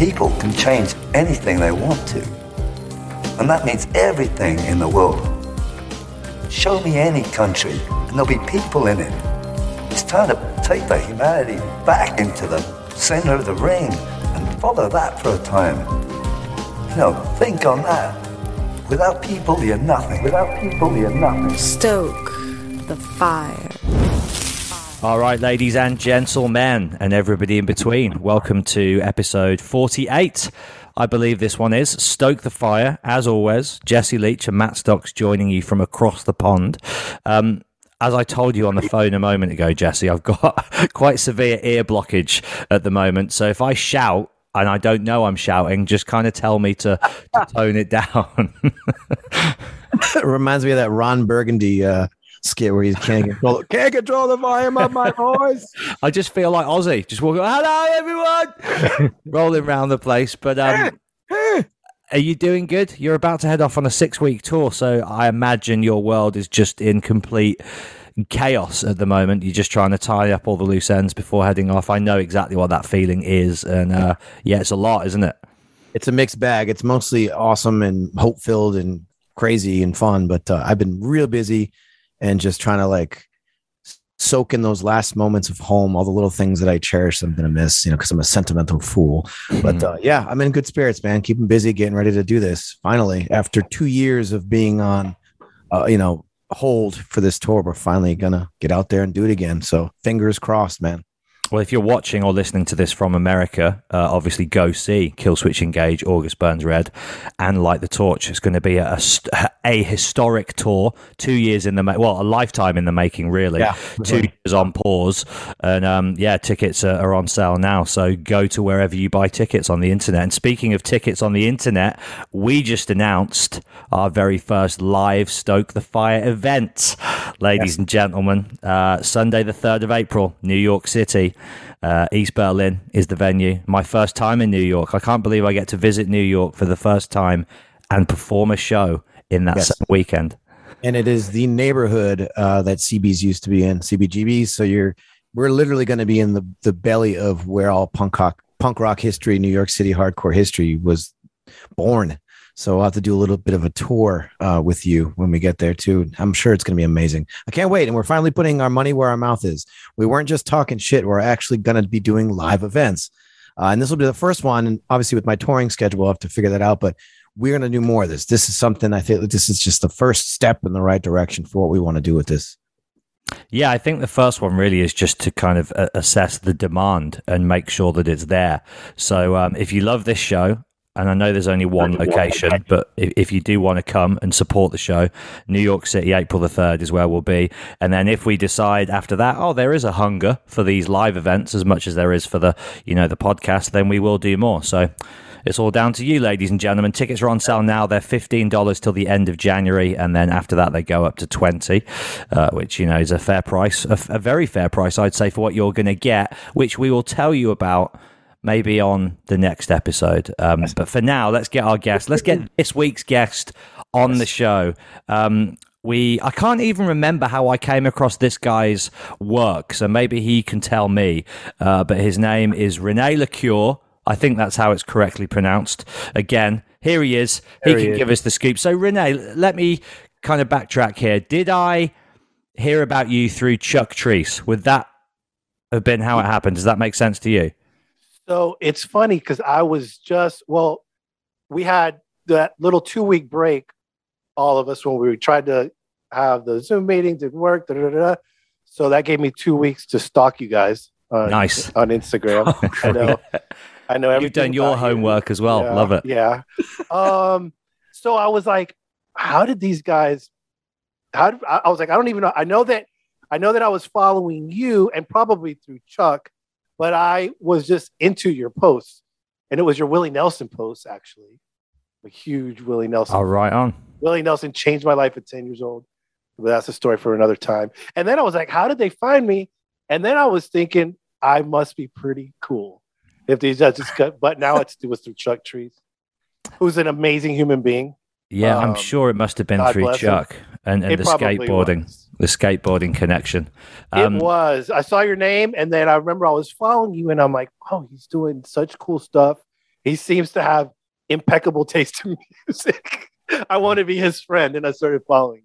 People can change anything they want to. And that means everything in the world. Show me any country, and there'll be people in it. It's time to take the humanity back into the center of the ring and follow that for a time. You know, think on that. Without people, you're nothing. Without people, you're nothing. Stoke the fire. All right, ladies and gentlemen, and everybody in between, welcome to episode 48. I believe this one is Stoke the Fire. As always, Jesse Leach and Matt Stocks joining you from across the pond. Um, as I told you on the phone a moment ago, Jesse, I've got quite severe ear blockage at the moment. So if I shout and I don't know I'm shouting, just kind of tell me to, to tone it down. reminds me of that Ron Burgundy uh, skit where he can't control can't control the volume of my voice. I just feel like Ozzy, just walking. Hello, everyone, rolling around the place. But um, are you doing good? You're about to head off on a six week tour, so I imagine your world is just in complete chaos at the moment. You're just trying to tie up all the loose ends before heading off. I know exactly what that feeling is, and uh, yeah, it's a lot, isn't it? It's a mixed bag. It's mostly awesome and hope filled and crazy and fun, but uh, I've been real busy and just trying to like soak in those last moments of home, all the little things that I cherish. I'm gonna miss, you know, because I'm a sentimental fool. But uh, yeah, I'm in good spirits, man. Keeping busy, getting ready to do this. Finally, after two years of being on, uh, you know, hold for this tour, we're finally gonna get out there and do it again. So fingers crossed, man. Well, if you're watching or listening to this from America, uh, obviously go see Killswitch Engage, August Burns Red, and Light the Torch. It's going to be a, a, a historic tour, two years in the ma- well, a lifetime in the making, really. Yeah, two right. years on pause, and um, yeah, tickets are, are on sale now. So go to wherever you buy tickets on the internet. And speaking of tickets on the internet, we just announced our very first live Stoke the Fire event, ladies and gentlemen. Uh, Sunday, the third of April, New York City. Uh, East Berlin is the venue. My first time in New York. I can't believe I get to visit New York for the first time and perform a show in that Yes. weekend. and it is the neighborhood uh, that CBs used to be in, CBGBs. So you're we're literally going to be in the the belly of where all punk rock punk rock history, New York City hardcore history was born. So I'll have to do a little bit of a tour uh, with you when we get there too. I'm sure it's going to be amazing. I can't wait, and we're finally putting our money where our mouth is. We weren't just talking shit; we're actually going to be doing live events, uh, and this will be the first one. And obviously, with my touring schedule, I'll have to figure that out. But we're going to do more of this. This is something I think this is just the first step in the right direction for what we want to do with this. Yeah, I think the first one really is just to kind of uh, assess the demand and make sure that it's there. So um, if you love this show, and I know there's only one location, but if, if you do want to come and support the show, New York City, April the 3rd is where we'll be. And then if we decide after that, oh, there is a hunger for these live events as much as there is for the, you know, the podcast, then we will do more. So it's all down to you, ladies and gentlemen. Tickets are on sale now. They're fifteen dollars till the end of January, and then after that they go up to twenty, uh, which you know is a fair price, a, a very fair price, I'd say, for what you're going to get, which we will tell you about maybe on the next episode. Um, but for now, let's get our guest. Let's get this week's guest on the show. Um, we I can't even remember how I came across this guy's work, so maybe he can tell me. Uh, but his name is Rene Lecour. I think that's how it's correctly pronounced. Again, here he is. He he can is. give us the scoop. So Rene, let me kind of backtrack here. Did I hear about you through Chuck Treece? Would that have been how it happened? Does that make sense to you? So it's funny because I was just well, we had that little two week break, all of us when we tried to have the Zoom meeting didn't work. Da, da, da. So that gave me two weeks to stalk you guys. On, Nice. on Instagram. I know. I know. You've done your about you. homework as well. Yeah, Love it. Yeah. Um. So I was like, how did these guys? How did, I I was like, I don't even know. I know that I know that I was following you and probably through Chuck, but I was just into your posts. And it was your Willie Nelson post, actually. A huge Willie Nelson. Oh, right on. Willie Nelson changed my life at 10 years old. But that's a story for another time. And then I was like, how did they find me? And then I was thinking, I must be pretty cool if these judges cut. But now it's, it was through Chuck Treece, who's an amazing human being. Yeah, I'm Um, sure it must have been God through bless him. Chuck and, and It the skateboarding, was. the skateboarding connection. Um, it was. I saw your name, and then I remember I was following you, and I'm like, oh, he's doing such cool stuff. He seems to have impeccable taste in music. I want to be his friend, and I started following him.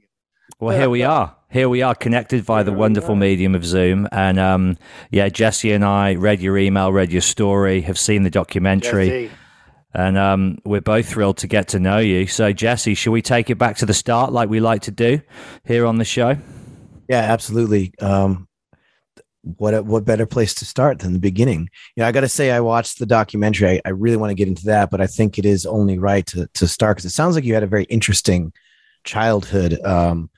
Well, here we are. Here we are, connected via the wonderful medium of Zoom. And um, yeah, Jesse and I read your email, read your story, have seen the documentary, Jesse. And um, we're both thrilled to get to know you. So, Jesse, should we take it back to the start, like we like to do here on the show? Yeah, absolutely. Um, what what better place to start than the beginning? You know, I got to say, I watched the documentary. I, I really want to get into that, but I think it is only right to to start because it sounds like you had a very interesting childhood. Um,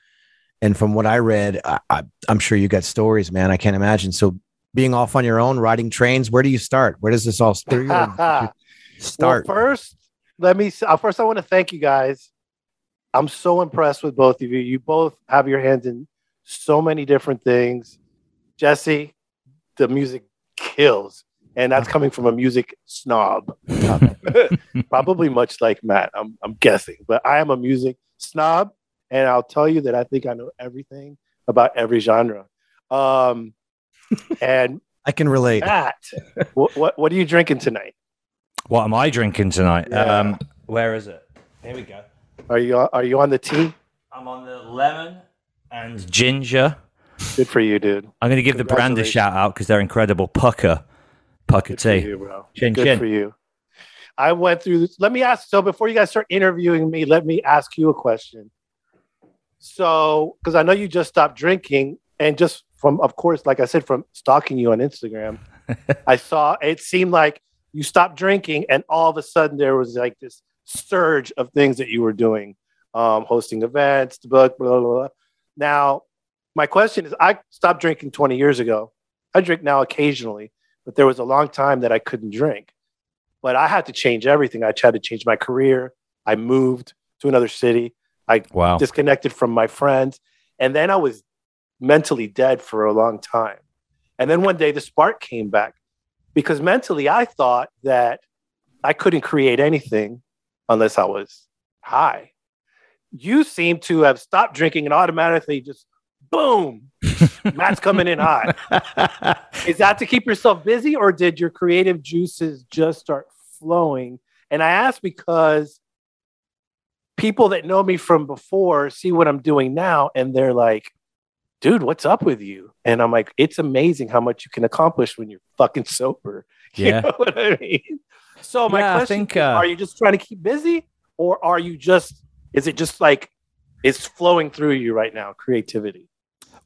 and from what I read, I, I, I'm sure you got stories, man. I can't imagine. So, being off on your own, riding trains, where do you start? Where does this all where do you start? Well, first, let me. uh, First, I want to thank you guys. I'm so impressed with both of you. You both have your hands in so many different things. Jesse, the music kills, and that's coming from a music snob. Probably much like Matt, I'm, I'm guessing, but I am a music snob, and I'll tell you that I think I know everything about every genre. Um, and I can relate. Matt, what, what what are you drinking tonight? What am I drinking tonight? Yeah. Um, where is it? Here we go. Are you are you on the tea? I'm on the lemon and ginger. Good for you, dude. I'm going to give the brand a shout out because they're incredible. Pukka, Pukka Good for tea. you, bro. Chin Good chin. for you. I went through this. Let me ask. So before you guys start interviewing me, let me ask you a question. So, because I know you just stopped drinking, and just from, of course, like I said, from stalking you on Instagram, I saw it seemed like you stopped drinking, and all of a sudden there was like this surge of things that you were doing, um, hosting events, the book, blah, blah, blah. Now, my question is I stopped drinking 20 years ago. I drink now occasionally, but there was a long time that I couldn't drink. But I had to change everything. I tried to change my career. I moved to another city. I Wow. disconnected from my friends. And then I was mentally dead for a long time. And then one day the spark came back because mentally I thought that I couldn't create anything unless I was high. You seem to have stopped drinking and automatically just boom, Matt's coming in high. Is that to keep yourself busy or did your creative juices just start flowing? And I ask because people that know me from before see what I'm doing now and they're like, dude, what's up with you? And I'm like, it's amazing how much you can accomplish when you're fucking sober. You Yeah. know what I mean? So my Yeah, question think, is, uh, are you just trying to keep busy or are you just, is it just like, it's flowing through you right now, creativity?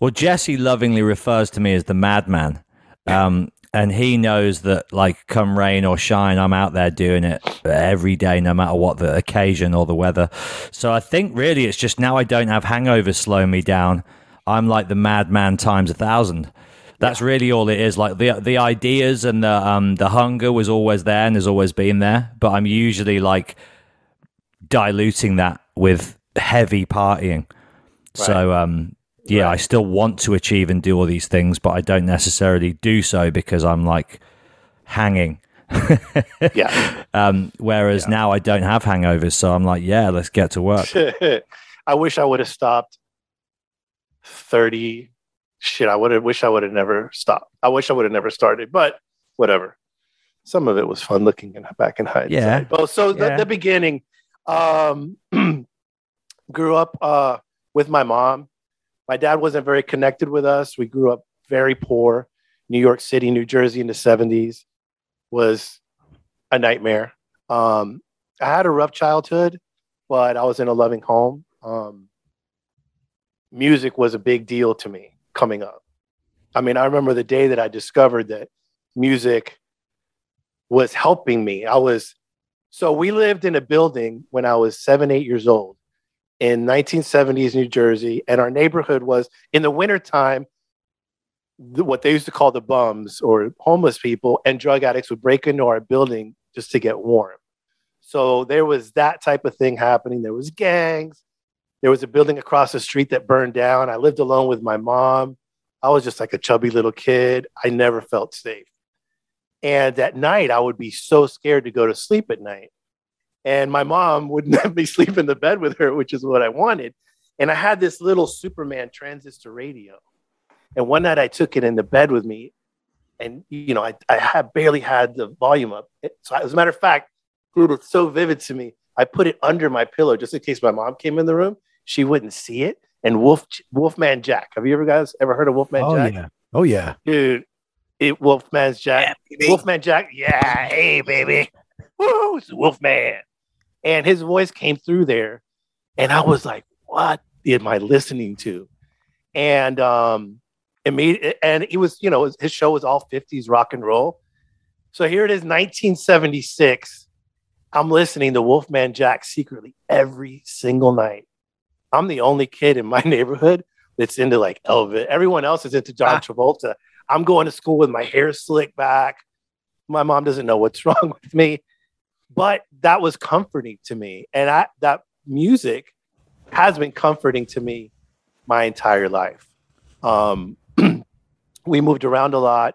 Well, Jesse lovingly refers to me as the madman. Um, and he knows that, like, come rain or shine, I'm out there doing it every day, no matter what the occasion or the weather. So I think really it's just now I don't have hangovers slowing me down. I'm like the madman times a thousand. That's really all it is. Like the the ideas and the um the hunger was always there and has always been there, but I'm usually like diluting that with heavy partying. So um yeah, I still want to achieve and do all these things, but I don't necessarily do so because I'm like hanging. Yeah. Um, whereas now I don't have hangovers, so I'm like, yeah, let's get to work. I wish I would have stopped 30. Shit, I would have wish I would have never stopped. I wish I would have never started, but whatever. Some of it was fun looking in, back in hindsight. Yeah. Well, so the, the beginning, um, grew up uh, with my mom. My dad wasn't very connected with us. We grew up very poor. New York City, New Jersey in the 70s was a nightmare. Um, I had a rough childhood, but I was in a loving home. Um, music was a big deal to me coming up. I mean, I remember the day that I discovered that music was helping me. I was so we lived in a building when I was seven, eight years old in 1970s New Jersey, and our neighborhood was in the wintertime. what they used to call the bums or homeless people and drug addicts would break into our building just to get warm. So there was that type of thing happening. There was gangs. There was a building across the street that burned down. I lived alone with my mom. I was just like a chubby little kid. I never felt safe. And at night, I would be so scared to go to sleep at night. And my mom wouldn't let me sleep in the bed with her, which is what I wanted. And I had this little Superman transistor radio. And one night I took it in the bed with me. And, you know, I, I had barely had the volume up. So, as a matter of fact, dude, it's so vivid to me. I put it under my pillow just in case my mom came in the room. She wouldn't see it. And Wolf Wolfman Jack. Have you ever guys ever heard of Wolfman oh, Jack? Yeah. Oh yeah. Dude, it Wolfman's Jack. Yeah, Wolfman Jack. Yeah, hey baby. Woo, it's Wolfman. And his voice came through there. And I was like, what am I listening to? And um immediate and he was, you know, his show was all 50s rock and roll. So here it is, 1976. I'm listening to Wolfman Jack secretly every single night. I'm the only kid in my neighborhood that's into like Elvis. Everyone else is into John ah. Travolta. I'm going to school with my hair slicked back. My mom doesn't know what's wrong with me, but that was comforting to me. And I, that music has been comforting to me my entire life. Um, we moved around a lot.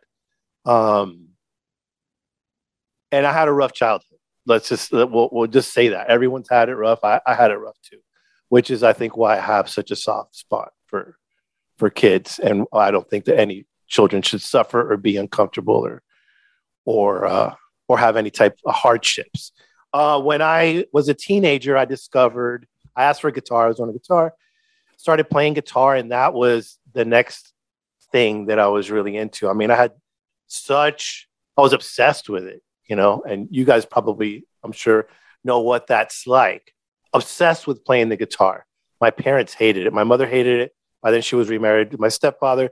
Um, and I had a rough childhood. Let's just, we'll, we'll just say that. Everyone's had it rough. I, I had it rough too which is I think why I have such a soft spot for for kids, and I don't think that any children should suffer or be uncomfortable or or uh, or have any type of hardships. Uh, when I was a teenager, I discovered I asked for a guitar. I was on a guitar, started playing guitar, and that was the next thing that I was really into. I mean, I had such I was obsessed with it, you know, and you guys probably, I'm sure, know what that's like obsessed with playing the guitar. My parents hated it. My mother hated it. By then she was remarried. My stepfather,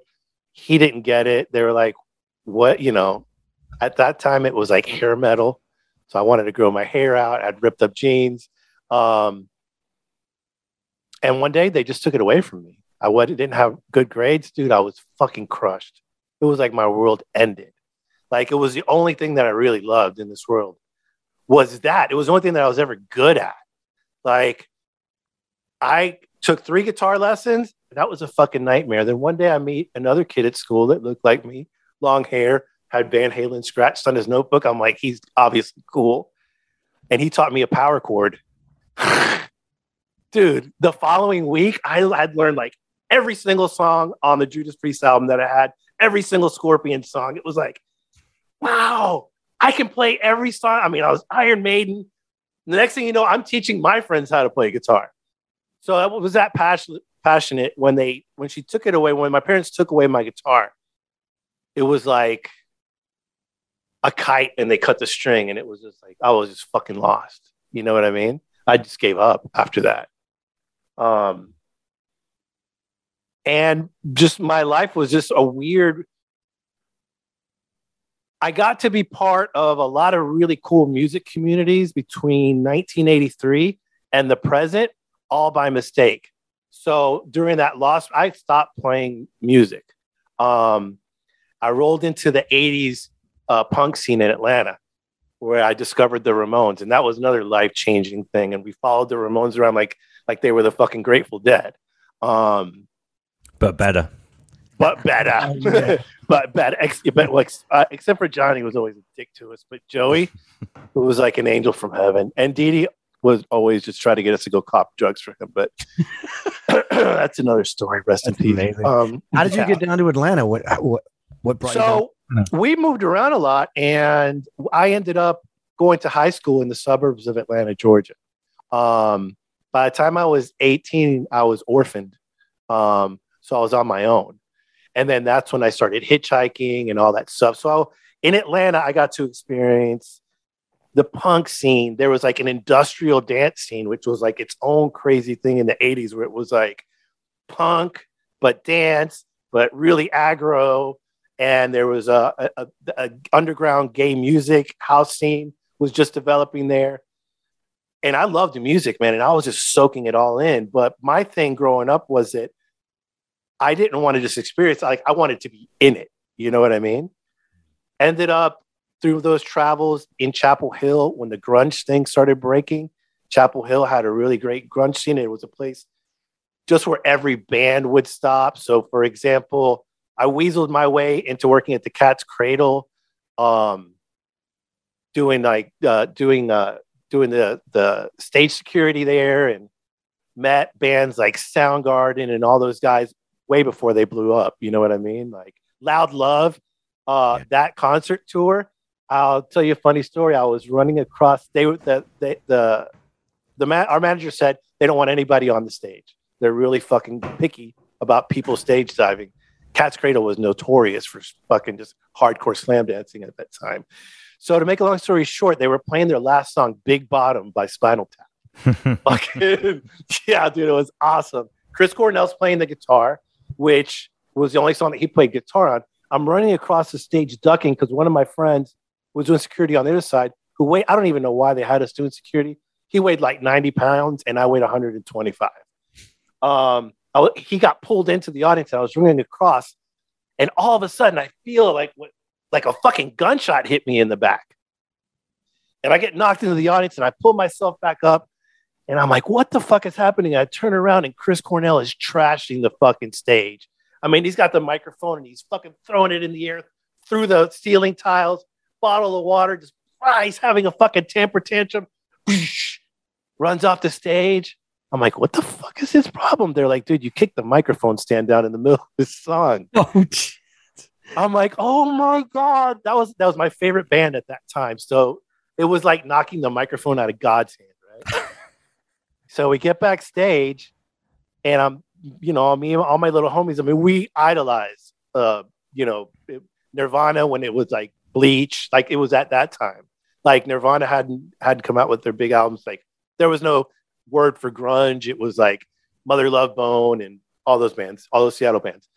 he didn't get it. They were like, what, you know, at that time it was like hair metal. So I wanted to grow my hair out. I'd ripped up jeans. Um, and one day they just took it away from me. I didn't have good grades, dude. I was fucking crushed. It was like my world ended. Like it was the only thing that I really loved in this world was that. It was the only thing that I was ever good at. Like, I took three guitar lessons. That was a fucking nightmare. Then one day I meet another kid at school that looked like me, long hair, had Van Halen scratched on his notebook. I'm like, he's obviously cool. And he taught me a power chord. Dude, the following week, I had learned like every single song on the Judas Priest album that I had, every single Scorpion song. It was like, wow, I can play every song. I mean, I was Iron Maiden, the next thing you know, I'm teaching my friends how to play guitar. So I was that passionate passionate when they when she took it away, when my parents took away my guitar, it was like a kite and they cut the string and it was just like I was just fucking lost. You know what I mean? I just gave up after that. Um and just my life was just a weird I got to be part of a lot of really cool music communities between 1983 and the present, all by mistake. So during that loss, I stopped playing music. Um, I rolled into the 80s uh, punk scene in Atlanta where I discovered the Ramones, and that was another life changing thing. And we followed the Ramones around like like they were the fucking Grateful Dead. Um, but better but better. Oh, but better. Ex- but like, uh, except for Johnny was always a dick to us, but Joey was like an angel from heaven, and Dee Dee was always just trying to get us to go cop drugs for him. But that's another story. Rest that's in peace. Um, How did yeah. you get down to Atlanta? What what what brought so, you? So we moved around a lot, and I ended up going to high school in the suburbs of Atlanta, Georgia. Um, by the time I was 18, I was orphaned. Um, so I was on my own. And then that's when I started hitchhiking and all that stuff. So in Atlanta, I got to experience the punk scene. There was like an industrial dance scene, which was like its own crazy thing in the 80s, where it was like punk, but dance, but really aggro. And there was a, a, a underground gay music house scene was just developing there. And I loved the music, man. And I was just soaking it all in. But my thing growing up was that I didn't want to just experience like I wanted to be in it. You know what I mean? Ended up through those travels in Chapel Hill when the grunge thing started breaking. Chapel Hill had a really great grunge scene. It was a place just where every band would stop. So, for example, I weaseled my way into working at the Cat's Cradle, um, doing like uh, doing uh, doing the the stage security there, and met bands like Soundgarden and all those guys way before they blew up. You know what I mean? Like Loud Love, uh, yeah. that concert tour. I'll tell you a funny story. I was running across. They were the the the, the ma- our manager said they don't want anybody on the stage. They're really fucking picky about people stage diving. Cat's Cradle was notorious for fucking just hardcore slam dancing at that time. So to make a long story short, they were playing their last song, "Big Bottom" by Spinal Tap. fucking, yeah, dude, it was awesome. Chris Cornell's playing the guitar, which was the only song that he played guitar on. I'm running across the stage ducking because one of my friends was doing security on the other side. Who weighed? I don't even know why they had us doing security. He weighed like 90 pounds, and I weighed 125. Um, I, he got pulled into the audience. I was running across, and all of a sudden, I feel like what, like a fucking gunshot hit me in the back, and I get knocked into the audience, and I pull myself back up, and I'm like, "What the fuck is happening?" I turn around, and Chris Cornell is trashing the fucking stage. I mean, he's got the microphone, and he's fucking throwing it in the air through the ceiling tiles bottle of water, just ah, he's having a fucking temper tantrum, runs off the stage. I'm like, what the fuck is his problem? They're like, dude, you kicked the microphone stand down in the middle of this song. Oh, I'm like, oh my god, that was that was my favorite band at that time. So it was like knocking the microphone out of God's hand? So we get backstage, and I'm, you know, me and all my little homies. I mean, we idolize, uh, you know, Nirvana when it was like Bleach, like it was at that time. Like Nirvana hadn't had come out with their big albums. Like there was no word for grunge. It was like Mother Love Bone and all those bands, all those Seattle bands.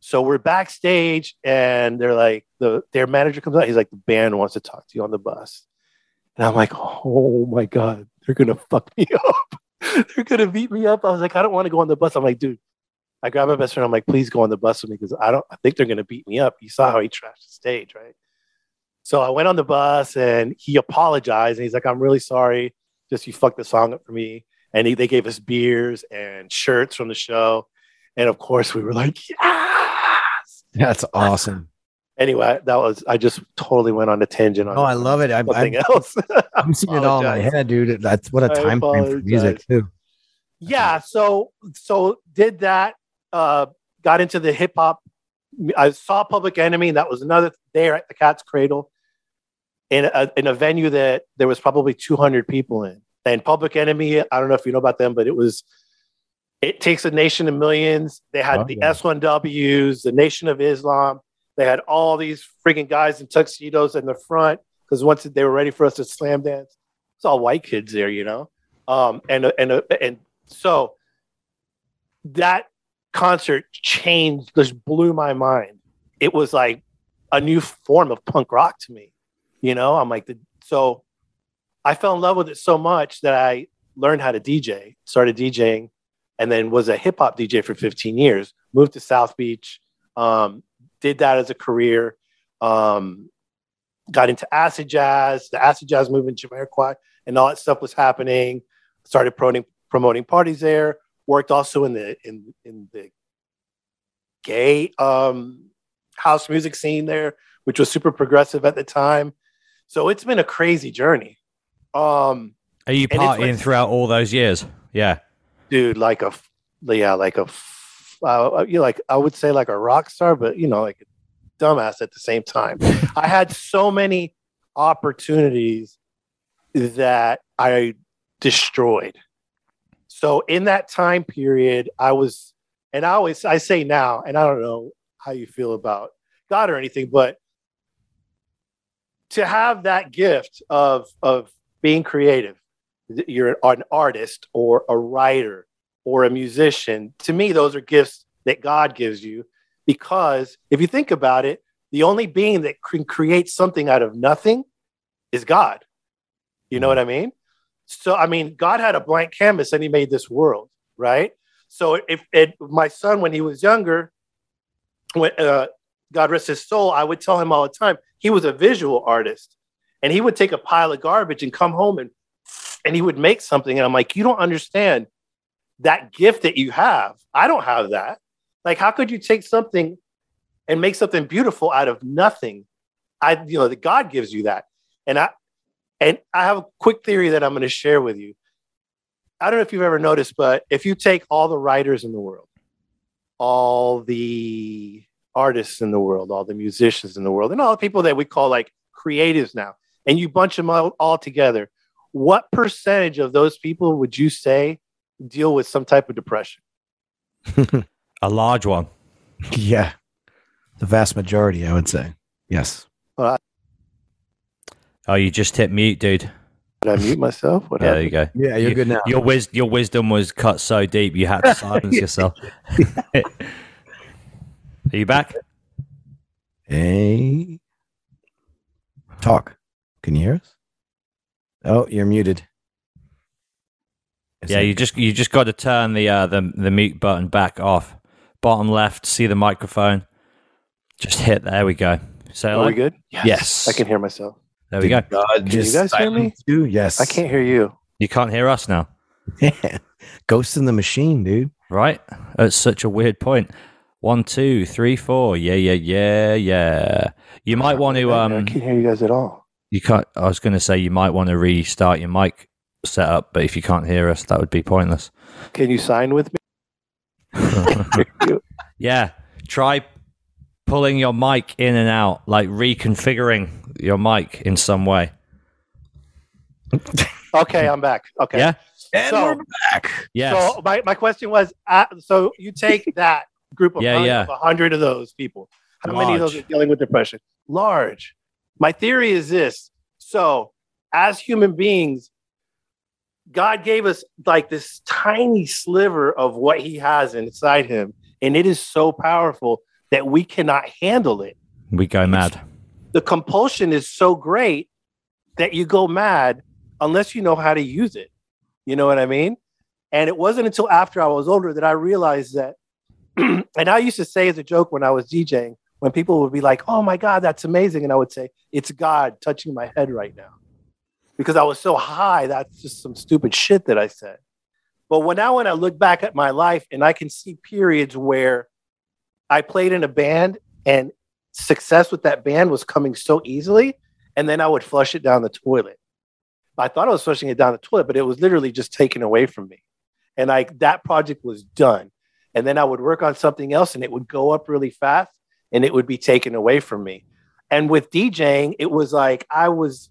So we're backstage and they're like the their manager comes out. He's like, the band wants to talk to you on the bus. And I'm like, oh my God, they're gonna fuck me up. they're gonna beat me up. I was like, I don't want to go on the bus. I'm like, dude, I grab my best friend. I'm like, please go on the bus with me because I don't I think they're gonna beat me up. You saw how he trashed the stage, right? So I went on the bus and he apologized and he's like, I'm really sorry. Just you fucked the song up for me. And he, they gave us beers and shirts from the show. And of course, we were like, yes. That's awesome. Anyway, that was, I just totally went on a tangent on Oh, I love it. I'm, something I'm, else. I'm seeing it all in my head, dude. That's what a I time frame for music, too. yeah. So, so did that, uh, got into the hip hop. I saw Public Enemy. That was another there at the Cat's Cradle in a, in a venue that there was probably 200 people in. And Public Enemy, I don't know if you know about them, but it was, it takes a nation of millions. They had Oh, the yeah. S1Ws, the Nation of Islam. They had all these freaking guys in tuxedos in the front because once they were ready for us to slam dance, it's all white kids there, you know. Um, and and and so that concert changed, just blew my mind. It was like a new form of punk rock to me. You know, I'm like the so I fell in love with it so much that I learned how to DJ, started DJing, and then was a hip hop DJ for 15 years. Moved to South Beach, um, did that as a career. Um, got into acid jazz, the acid jazz movement, Jamiroquai, and all that stuff was happening. Started promoting promoting parties there. Worked also in the in in the gay um, house music scene there, which was super progressive at the time. So it's been a crazy journey. Um, Are you partying like- throughout all those years? Yeah. dude, like a yeah, like a uh, you know, like I would say like a rock star, but you know, like dumbass at the same time. I had so many opportunities that I destroyed. So in that time period, I was, and I always I say now, and I don't know how you feel about God or anything, but to have that gift of of being creative, you're an artist or a writer or a musician. To me, those are gifts that God gives you because if you think about it, the only being that can create something out of nothing is God. You know what I mean? So, I mean, God had a blank canvas and he made this world, right? So if it, my son, when he was younger, when uh, God rest his soul, I would tell him all the time he was a visual artist, and he would take a pile of garbage and come home and and he would make something, and I'm like, you don't understand that gift that you have. I don't have that. Like, how could you take something and make something beautiful out of nothing? I, you know, that God gives you that, and I, and I have a quick theory that I'm going to share with you. I don't know if you've ever noticed, but if you take all the writers in the world, all the artists in the world, all the musicians in the world, and all the people that we call like creatives now, and you bunch them all, all together, what percentage of those people would you say deal with some type of depression? A large one. Yeah. The vast majority, I would say. Yes. Oh, you just hit mute, dude. Did I mute myself? What Yeah, there you go. Yeah, you're You- good now. Your wis- your wisdom was cut so deep you had to silence yourself. Are you back? Hey. Talk. Can you hear us? Oh, you're muted. Is yeah, it- you just you just got to turn the uh, the the mute button back off. Bottom left, see the microphone. Just hit. There we go. Say Are hello. we good? Yes. I can hear myself. There we go. God Can you guys hear me? silence you? Yes. I can't hear you. You can't hear us now, Ghost in the machine, dude. right? That's such a weird point. One, two, three, four. Yeah, yeah, yeah, yeah. You might want to I um. can't hear you guys at all. You can't. I was going to say you might want to restart your mic setup, but if you can't hear us, that would be pointless. Can you sign with me? Yeah, try pulling your mic in and out, like reconfiguring your mic in some way. okay, I'm back. Okay. Yeah, And So- we're back. yes, So my, my question was, uh, so you take that group of Yeah, hun- yeah. a hundred of those people. How many of those are dealing with depression? Large. My theory is this. So as human beings, God gave us like this tiny sliver of what he has inside him. And it is so powerful that we cannot handle it. we go mad. The compulsion is so great that you go mad unless you know how to use it. You know what I mean? And it wasn't until after I was older that I realized that. and I used to say as a joke when I was DJing, when people would be like, oh my God, that's amazing. And I would say, it's God touching my head right now. Because I was so high, that's just some stupid shit that I said. But when now when I look back at my life and I can see periods where I played in a band and success with that band was coming so easily, and then I would flush it down the toilet. I thought I was flushing it down the toilet, but it was literally just taken away from me. And like that project was done. And then I would work on something else and it would go up really fast and it would be taken away from me. And with DJing, it was like I was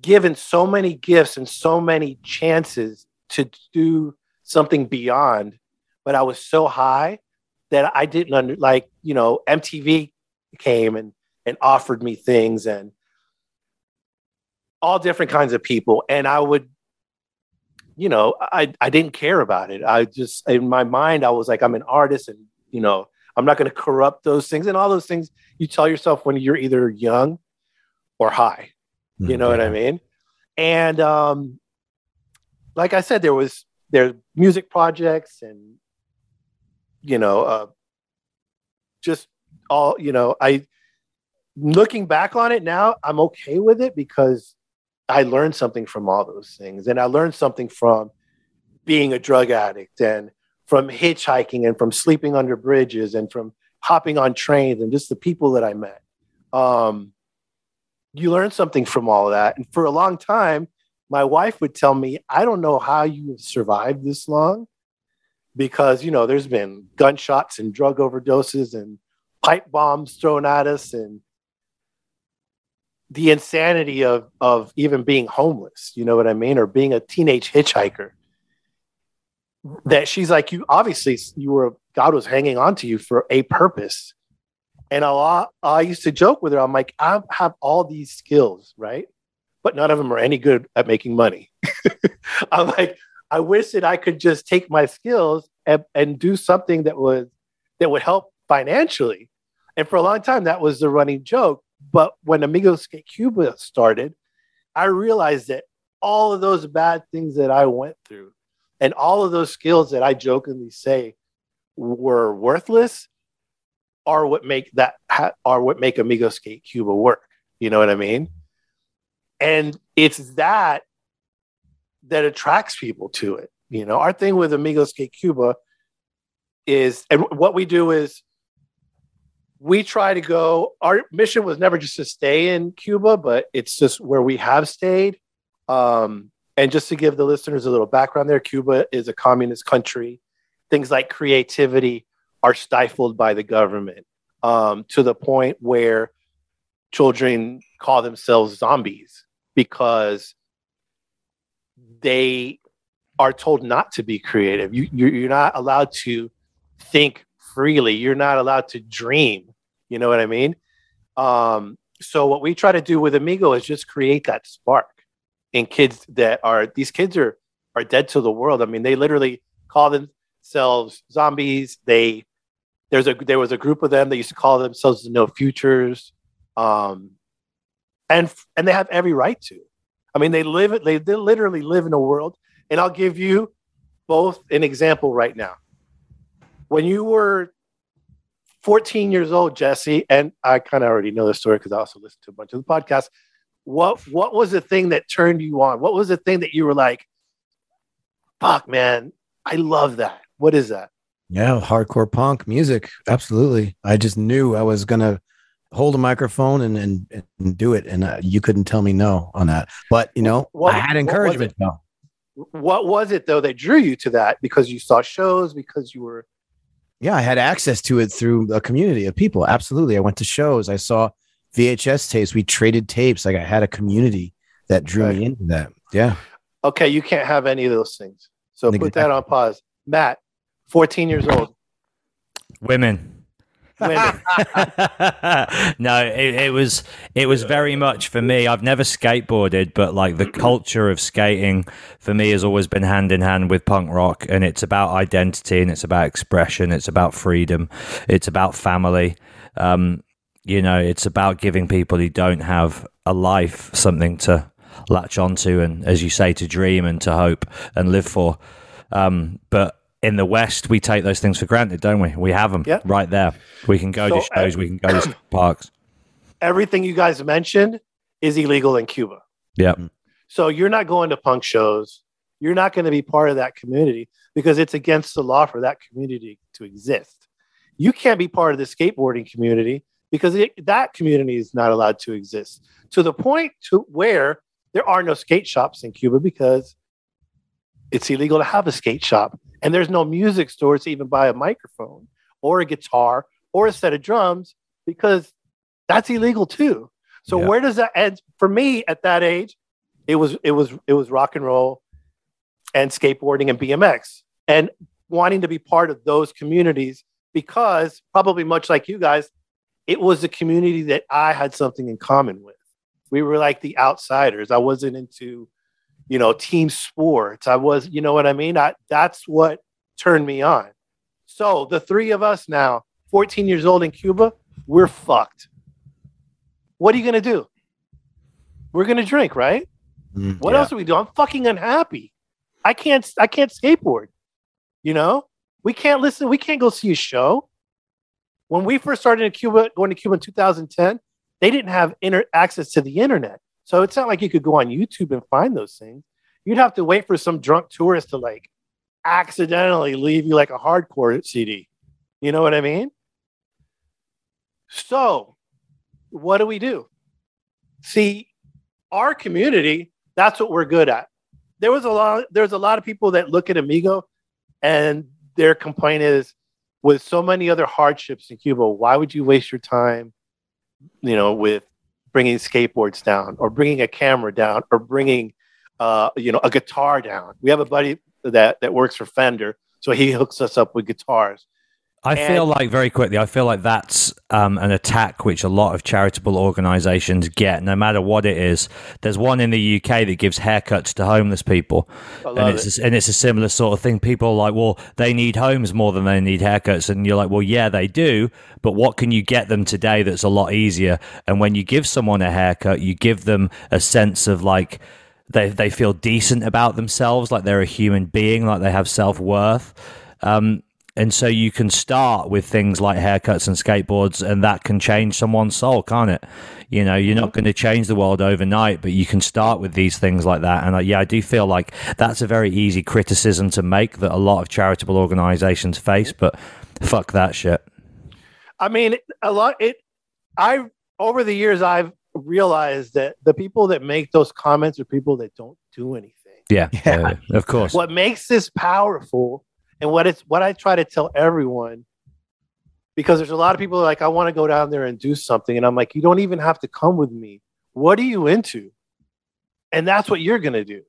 given so many gifts and so many chances to do something beyond, but I was so high that I didn't under like, you know, MTV came and and offered me things and all different kinds of people. And I would, you know, I, I didn't care about it. I just in my mind, I was like, I'm an artist and you know, I'm not gonna corrupt those things and all those things you tell yourself when you're either young or high. You know what I mean? And um, like I said, there was there music projects and you know, uh, just all you know. I looking back on it now, I'm okay with it because I learned something from all those things, and I learned something from being a drug addict and from hitchhiking and from sleeping under bridges and from hopping on trains and just the people that I met. Um, you learn something from all of that. And for a long time, my wife would tell me, I don't know how you have survived this long because, you know, there's been gunshots and drug overdoses and pipe bombs thrown at us and the insanity of, of even being homeless, you know what I mean? Or being a teenage hitchhiker. That she's like, you obviously, you were, God was hanging on to you for a purpose. And lot, I used to joke with her. I'm like, I have all these skills, right? But none of them are any good at making money. I'm like, I wish that I could just take my skills and, and do something that was that would help financially. And for a long time, that was the running joke. But when Amigo Skate Cuba started, I realized that all of those bad things that I went through, And all of those skills that I jokingly say were worthless are what make that ha- are what make Amigo Skate Cuba work. You know what I mean? And it's that that attracts people to it. You know, our thing with Amigo Skate Cuba is, and what we do is we try to go. Our mission was never just to stay in Cuba, but it's just where we have stayed. Um, and just to give the listeners a little background there, Cuba is a communist country. Things like creativity are stifled by the government um, to the point where children call themselves zombies because they are told not to be creative. You, you're, not allowed to think freely. You're not allowed to dream. You know what I mean? Um, so what we try to do with Amigo is just create that spark in kids that are these kids are are dead to the world. I mean, they literally call themselves zombies. They there's a there was a group of them that used to call themselves the no futures. Um, and and they have every right to. I mean, they live. They, they literally live in a world. And I'll give you both an example right now. When you were 14 years old, Jesse, and I kind of already know the story because I also listened to a bunch of the podcasts. What what was the thing that turned you on? What was the thing that you were like, fuck, man, I love that. What is that? Yeah, hardcore punk music. Absolutely. I just knew I was gonna hold a microphone and and, and do it, and uh, you couldn't tell me no on that. But you know, What- I had what was encouragement. it? What was it though that drew you to that? Because you saw shows, because you were Yeah, I had access to it through a community of people. Absolutely. I went to shows. I saw VHS tapes. We traded tapes. Like I had a community that drew Okay. me into that. Yeah. okay. You can't have any of those things. So put that on pause. Matt, 14 years old. Women. Women. no, it, it was it was very much for me. I've never skateboarded, but like the culture of skating for me has always been hand in hand with punk rock, and it's about identity and it's about expression. It's about freedom. It's about family. Um, you know, it's about giving people who don't have a life something to latch onto, and as you say, to dream and to hope and live for. Um, but in the West, we take those things for granted, don't we? We have them Yeah. right there. We can go to shows, uh, we can go to parks. Everything you guys mentioned is illegal in Cuba. Yeah. So you're not going to punk shows. You're not going to be part of that community because it's against the law for that community to exist. You can't be part of the skateboarding community because it, that community is not allowed to exist to the point to where there are no skate shops in Cuba because it's illegal to have a skate shop and there's no music stores to even buy a microphone or a guitar or a set of drums because that's illegal too. So Yeah. where does that end? For me at that age, it was it was it was rock and roll and skateboarding and BMX and wanting to be part of those communities because probably much like you guys, it was a community that I had something in common with. We were like the outsiders. I wasn't into, you know, team sports. I was, you know what I mean? I, that's what turned me on. So the three of us now, 14 years old in Cuba, we're fucked. What are you going to do? We're going to drink, right? Mm, What yeah. else do we do? I'm fucking unhappy. I can't I can't skateboard. You know? We can't listen, we can't go see a show. When we first started in Cuba, going to Cuba in 2010, they didn't have inter- access to the internet. So it's not like you could go on YouTube and find those things. You'd have to wait for some drunk tourist to like accidentally leave you like a hardcore CD. You know what I mean? So, what do we do? See, our community, that's what we're good at. There was a lot there's a lot of people that look at Amigo and their complaint is with so many other hardships in Cuba, why would you waste your time, you know, with bringing skateboards down or bringing a camera down or bringing uh, you know, a guitar down. We have a buddy that that works for Fender, so he hooks us up with guitars. I feel like very quickly, I feel like that's um, an attack which a lot of charitable organisations get, no matter what it is. There's one in the UK that gives haircuts to homeless people, and it's a, and it's a similar sort of thing. People are like, well, they need homes more than they need haircuts, and you're like, well, yeah, they do, but what can you get them today that's a lot easier? And when you give someone a haircut, you give them a sense of like they they feel decent about themselves, like they're a human being, like they have self worth. Um, and so you can start with things like haircuts and skateboards, and that can change someone's soul, can't it? You know, you're not going to change the world overnight, but you can start with these things like that. And uh, yeah, I do feel like that's a very easy criticism to make that a lot of charitable organizations face, but fuck that shit. I mean, a lot. It. I over the years I've realized that the people that make those comments are people that don't do anything. Yeah, yeah. Uh, of course. What makes this powerful, and what it's what I try to tell everyone, because there's a lot of people like I want to go down there and do something, and I'm like, you don't even have to come with me. What are you into? And that's what you're gonna do.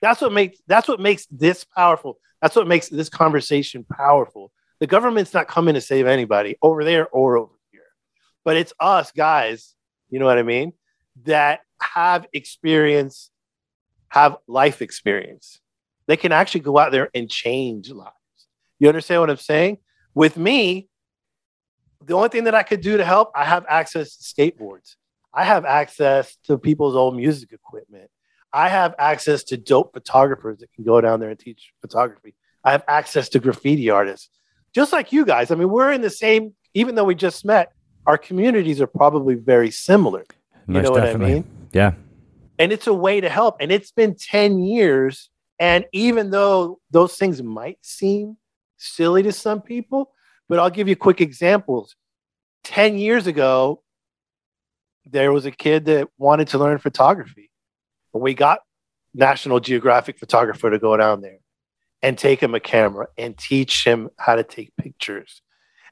That's what makes that's what makes this powerful. That's what makes this conversation powerful. The government's not coming to save anybody over there or over here, but it's us guys. You know what I mean? That have experience, have life experience. They can actually go out there and change lives. You understand what I'm saying? With me, the only thing that I could do to help, I have access to skateboards. I have access to people's old music equipment. I have access to dope photographers that can go down there and teach photography. I have access to graffiti artists, just like you guys. I mean, we're in the same, even though we just met, our communities are probably very similar. You Most know definitely. what I mean? Yeah. And it's a way to help. And it's been 10 years. And even though those things might seem silly to some people, but I'll give you quick examples. 10 years ago, there was a kid that wanted to learn photography. And we got National Geographic photographer to go down there and take him a camera and teach him how to take pictures.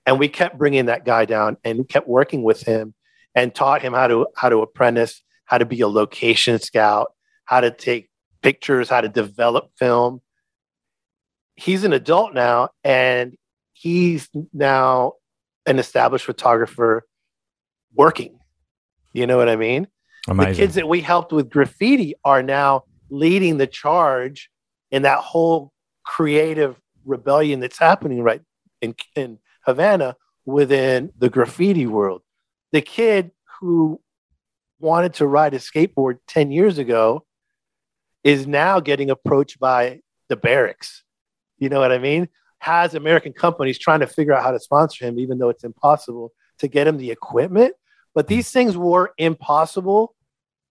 And we kept bringing that guy down and kept working with him and taught him how to how to apprentice, how to be a location scout, how to take pictures, how to develop film. He's an adult now and he's now an established photographer working. You know what I mean? Amazing. The kids that we helped with graffiti are now leading the charge in that whole creative rebellion that's happening right in, in Havana within the graffiti world. The kid who wanted to ride a skateboard 10 years ago is now getting approached by the barracks. You know what I mean? Has American companies trying to figure out how to sponsor him, even though it's impossible to get him the equipment. But these things were impossible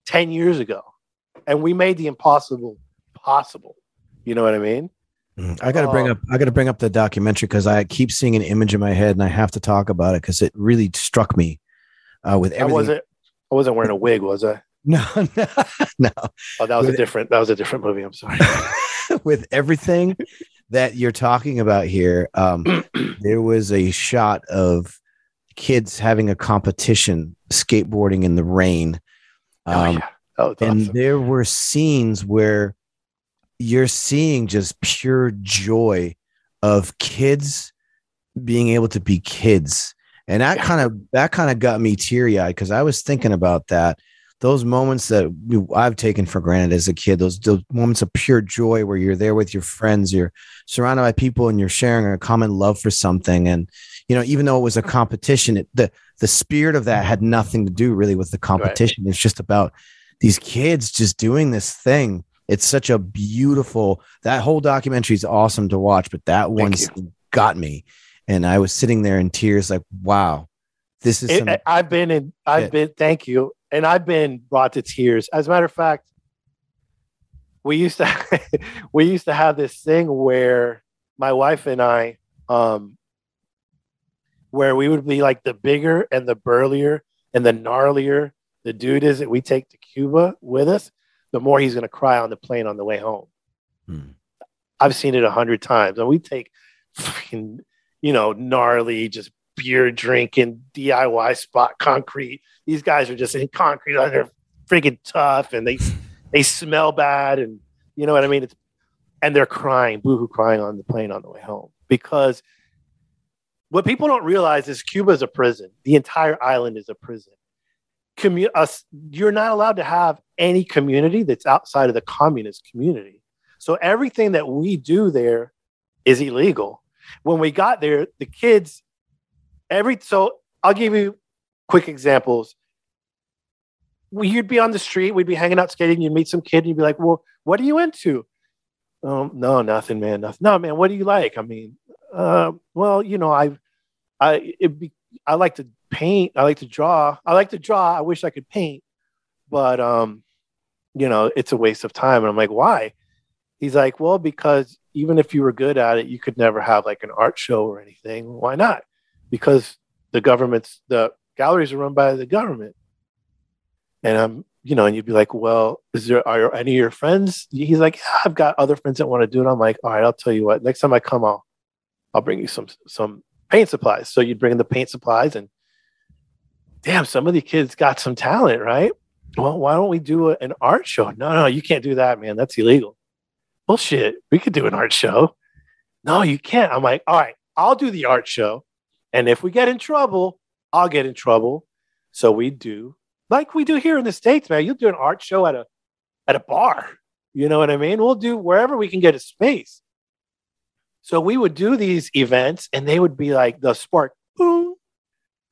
10 years ago. And we made the impossible possible. You know what I mean? Mm, I got to bring Oh. up. I got to bring up the documentary because I keep seeing an image in my head, and I have to talk about it because it really struck me uh, with I wasn't I wasn't wearing a wig, was I? No, no, no. Oh, that was a different that was a different movie. I'm sorry. with everything that you're talking about here, um, there was a shot of kids having a competition skateboarding in the rain. oh, Um, yeah. That was and awesome. there were scenes where you're seeing just pure joy of kids being able to be kids and that Yeah. kind of that kind of got me teary-eyed because i was thinking about that those moments that i've taken for granted as a kid those, those moments of pure joy where you're there with your friends you're surrounded by people and you're sharing a common love for something and you know even though it was a competition it, the the spirit of that had nothing to do really with the competition it's just about these kids just doing this thing. It's such a beautiful that whole documentary is awesome to watch, but that one got me. And I was sitting there in tears, like, wow, this is It- I've been in I've been thank you. And I've been brought to tears. As a matter of fact, we used to we used to have this thing where my wife and I um where we would be like the bigger and the burlier and the gnarlier the dude is that we take to Cuba with us, the more he's gonna cry on the plane on the way home. Hmm. I've seen it a hundred times. And we take fucking, you know, gnarly, just beer drinking, DIY spot concrete. These guys are just in concrete and they're freaking tough and they they smell bad and you know what I mean? It's and they're crying, boohoo crying on the plane on the way home. Because what people don't realize is Cuba is a prison. The entire island is a prison. Commu- us, you're not allowed to have any community that's outside of the communist community. So everything that we do there is illegal. When we got there, the kids, every so I'll give you quick examples. we, you'd be on the street, we'd be hanging out skating, you'd meet some kid, and you'd be like, "Well, what are you into?" Um, no, nothing, man, nothing. No, man, what do you like? I mean, uh, well, you know, I, I, it be, I like to paint. I like to draw. I like to draw. I wish I could paint, but um, you know, it's a waste of time. And I'm like, why? He's like, well, because even if you were good at it, you could never have like an art show or anything. Why not? Because the government's the galleries are run by the government. And I'm, you know, and you'd be like, well, is there are any of your friends? He's like, yeah, I've got other friends that want to do it. I'm like, all right, I'll tell you what. Next time I come, I'll I'll bring you some some paint supplies. So you'd bring in the paint supplies and damn, some of the kids got some talent, right? Well, why don't we do a, an art show? No, no, you can't do that, man. That's illegal. Bullshit. We could do an art show. No, you can't. I'm like, all right, I'll do the art show. And if we get in trouble, I'll get in trouble. So we do like we do here in the States, man. You'll do an art show at a at a bar. You know what I mean? We'll do wherever we can get a space. So we would do these events and they would be like the spark, boom.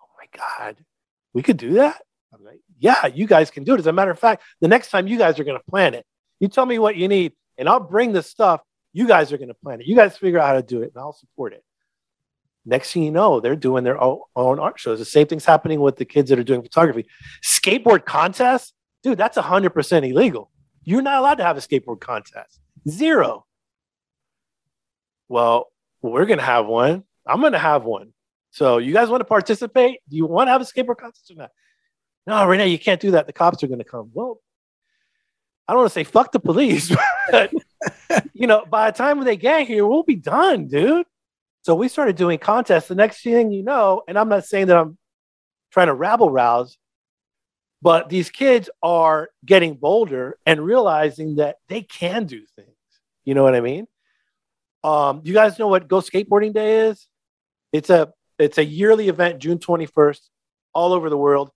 Oh my God, we could do that? I'm like, yeah, you guys can do it. As a matter of fact, the next time you guys are going to plan it, you tell me what you need and I'll bring the stuff. You guys are going to plan it. You guys figure out how to do it and I'll support it. Next thing you know, they're doing their own, art shows. The same thing's happening with the kids that are doing photography. Skateboard contests, dude, that's 100% illegal. You're not allowed to have a skateboard contest. Zero. Well, we're going to have one. I'm going to have one. So you guys want to participate? Do you want to have a skateboard contest or not? No, Rene, you can't do that. The cops are going to come. Well, I don't want to say fuck the police, but you know, by the time they get here, we'll be done, dude. So we started doing contests. The next thing you know, and I'm not saying that I'm trying to rabble rouse, but these kids are getting bolder and realizing that they can do things. You know what I mean? Um, you guys know what Go Skateboarding Day is? It's a it's a yearly event, June 21st, all over the world.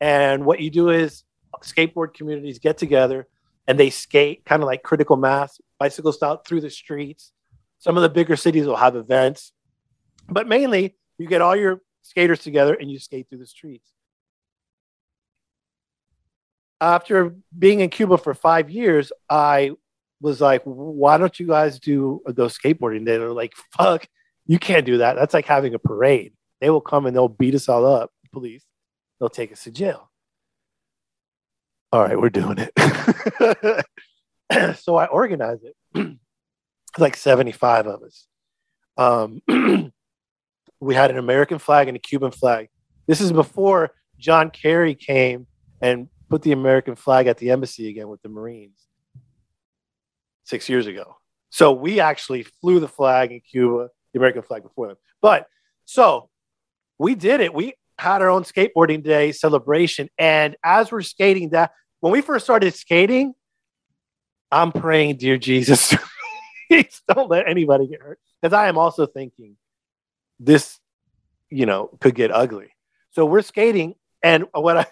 And what you do is skateboard communities get together and they skate kind of like critical mass, bicycle style through the streets. Some of the bigger cities will have events, but mainly you get all your skaters together and you skate through the streets. After being in Cuba for five years, I was like, why don't you guys do a go skateboarding? They're like, fuck, you can't do that. That's like having a parade. They will come and they'll beat us all up, police. They'll take us to jail. All right, we're doing it. so I organized it. like 75 of us. Um, we had an American flag and a Cuban flag. This is before John Kerry came and put the American flag at the embassy again with the Marines six years ago. So we actually flew the flag in Cuba, the American flag before them. But so we did it. We had our own skateboarding day celebration. And as we're skating that, when we first started skating, I'm praying, dear Jesus, please don't let anybody get hurt. Because I am also thinking this, you know, could get ugly. So we're skating. And what I,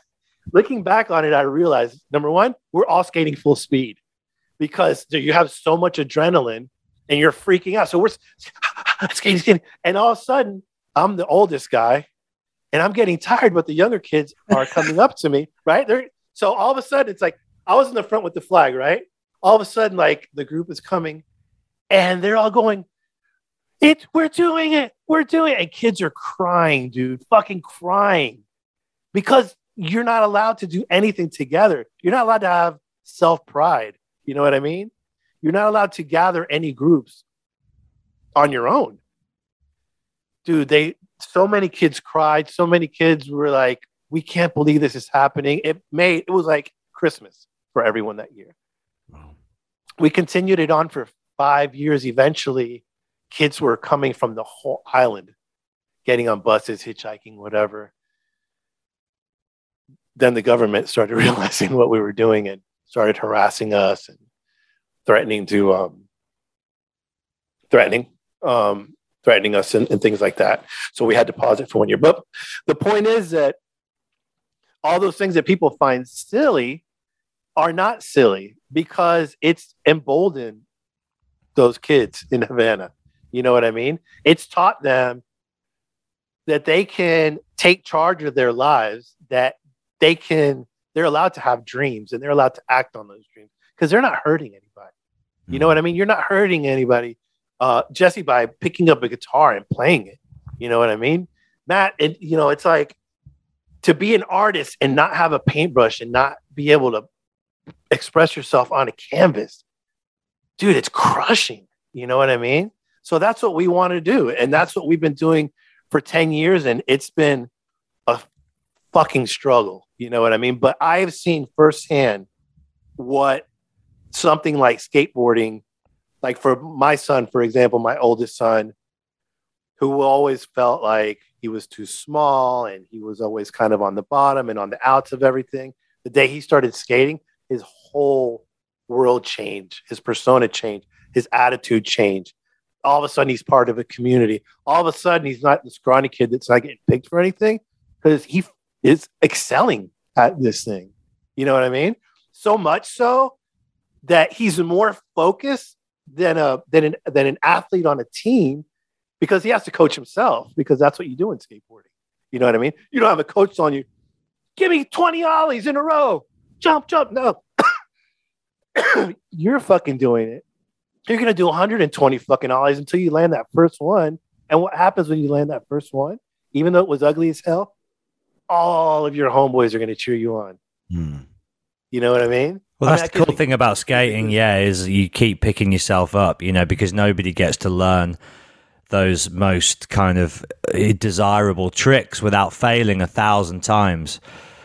looking back on it, I realized number one, we're all skating full speed because you have so much adrenaline and you're freaking out. So we're skating, skating, and all of a sudden, I'm the oldest guy, and I'm getting tired, but the younger kids are coming up to me, right? They're, so all of a sudden, it's like I was in the front with the flag, right? All of a sudden, like the group is coming, and they're all going, "It, we're doing it, we're doing it," and kids are crying, dude, fucking crying, because you're not allowed to do anything together. You're not allowed to have self pride. You know what I mean? You're not allowed to gather any groups on your own. Dude, they so many kids cried. So many kids were like, "We can't believe this is happening." It made it was like Christmas for everyone that year. Wow. We continued it on for five years. Eventually, kids were coming from the whole island, getting on buses, hitchhiking, whatever. Then the government started realizing what we were doing and started harassing us and threatening to um, threatening um, threatening us and, and, things like that. So we had to pause it for one year. But the point is that all those things that people find silly are not silly because it's emboldened those kids in Havana. You know what I mean? It's taught them that they can take charge of their lives, that they can they're allowed to have dreams and they're allowed to act on those dreams because they're not hurting anybody. You know what I mean? You're not hurting anybody, uh, Jesse, by picking up a guitar and playing it. You know what I mean? Matt, it, you know, it's like to be an artist and not have a paintbrush and not be able to express yourself on a canvas, dude, it's crushing. You know what I mean? So that's what we want to do. And that's what we've been doing for 10 years. And it's been a fucking struggle. You know what I mean? But I've seen firsthand what something like skateboarding, like for my son, for example, my oldest son, who always felt like he was too small and he was always kind of on the bottom and on the outs of everything. The day he started skating, his whole world changed, his persona changed, his attitude changed. All of a sudden, he's part of a community. All of a sudden, he's not the scrawny kid that's not getting picked for anything because he is excelling at this thing. You know what I mean? So much so that he's more focused than a than an than an athlete on a team because he has to coach himself because that's what you do in skateboarding. You know what I mean? You don't have a coach on you. Give me 20 ollies in a row. Jump, jump. No. You're fucking doing it. You're going to do 120 fucking ollies until you land that first one. And what happens when you land that first one? Even though it was ugly as hell, all of your homeboys are going to cheer you on. Hmm. You know what I mean? Well, I that's mean, the cool thing about skating, yeah, is you keep picking yourself up, you know, because nobody gets to learn those most kind of uh, desirable tricks without failing a thousand times.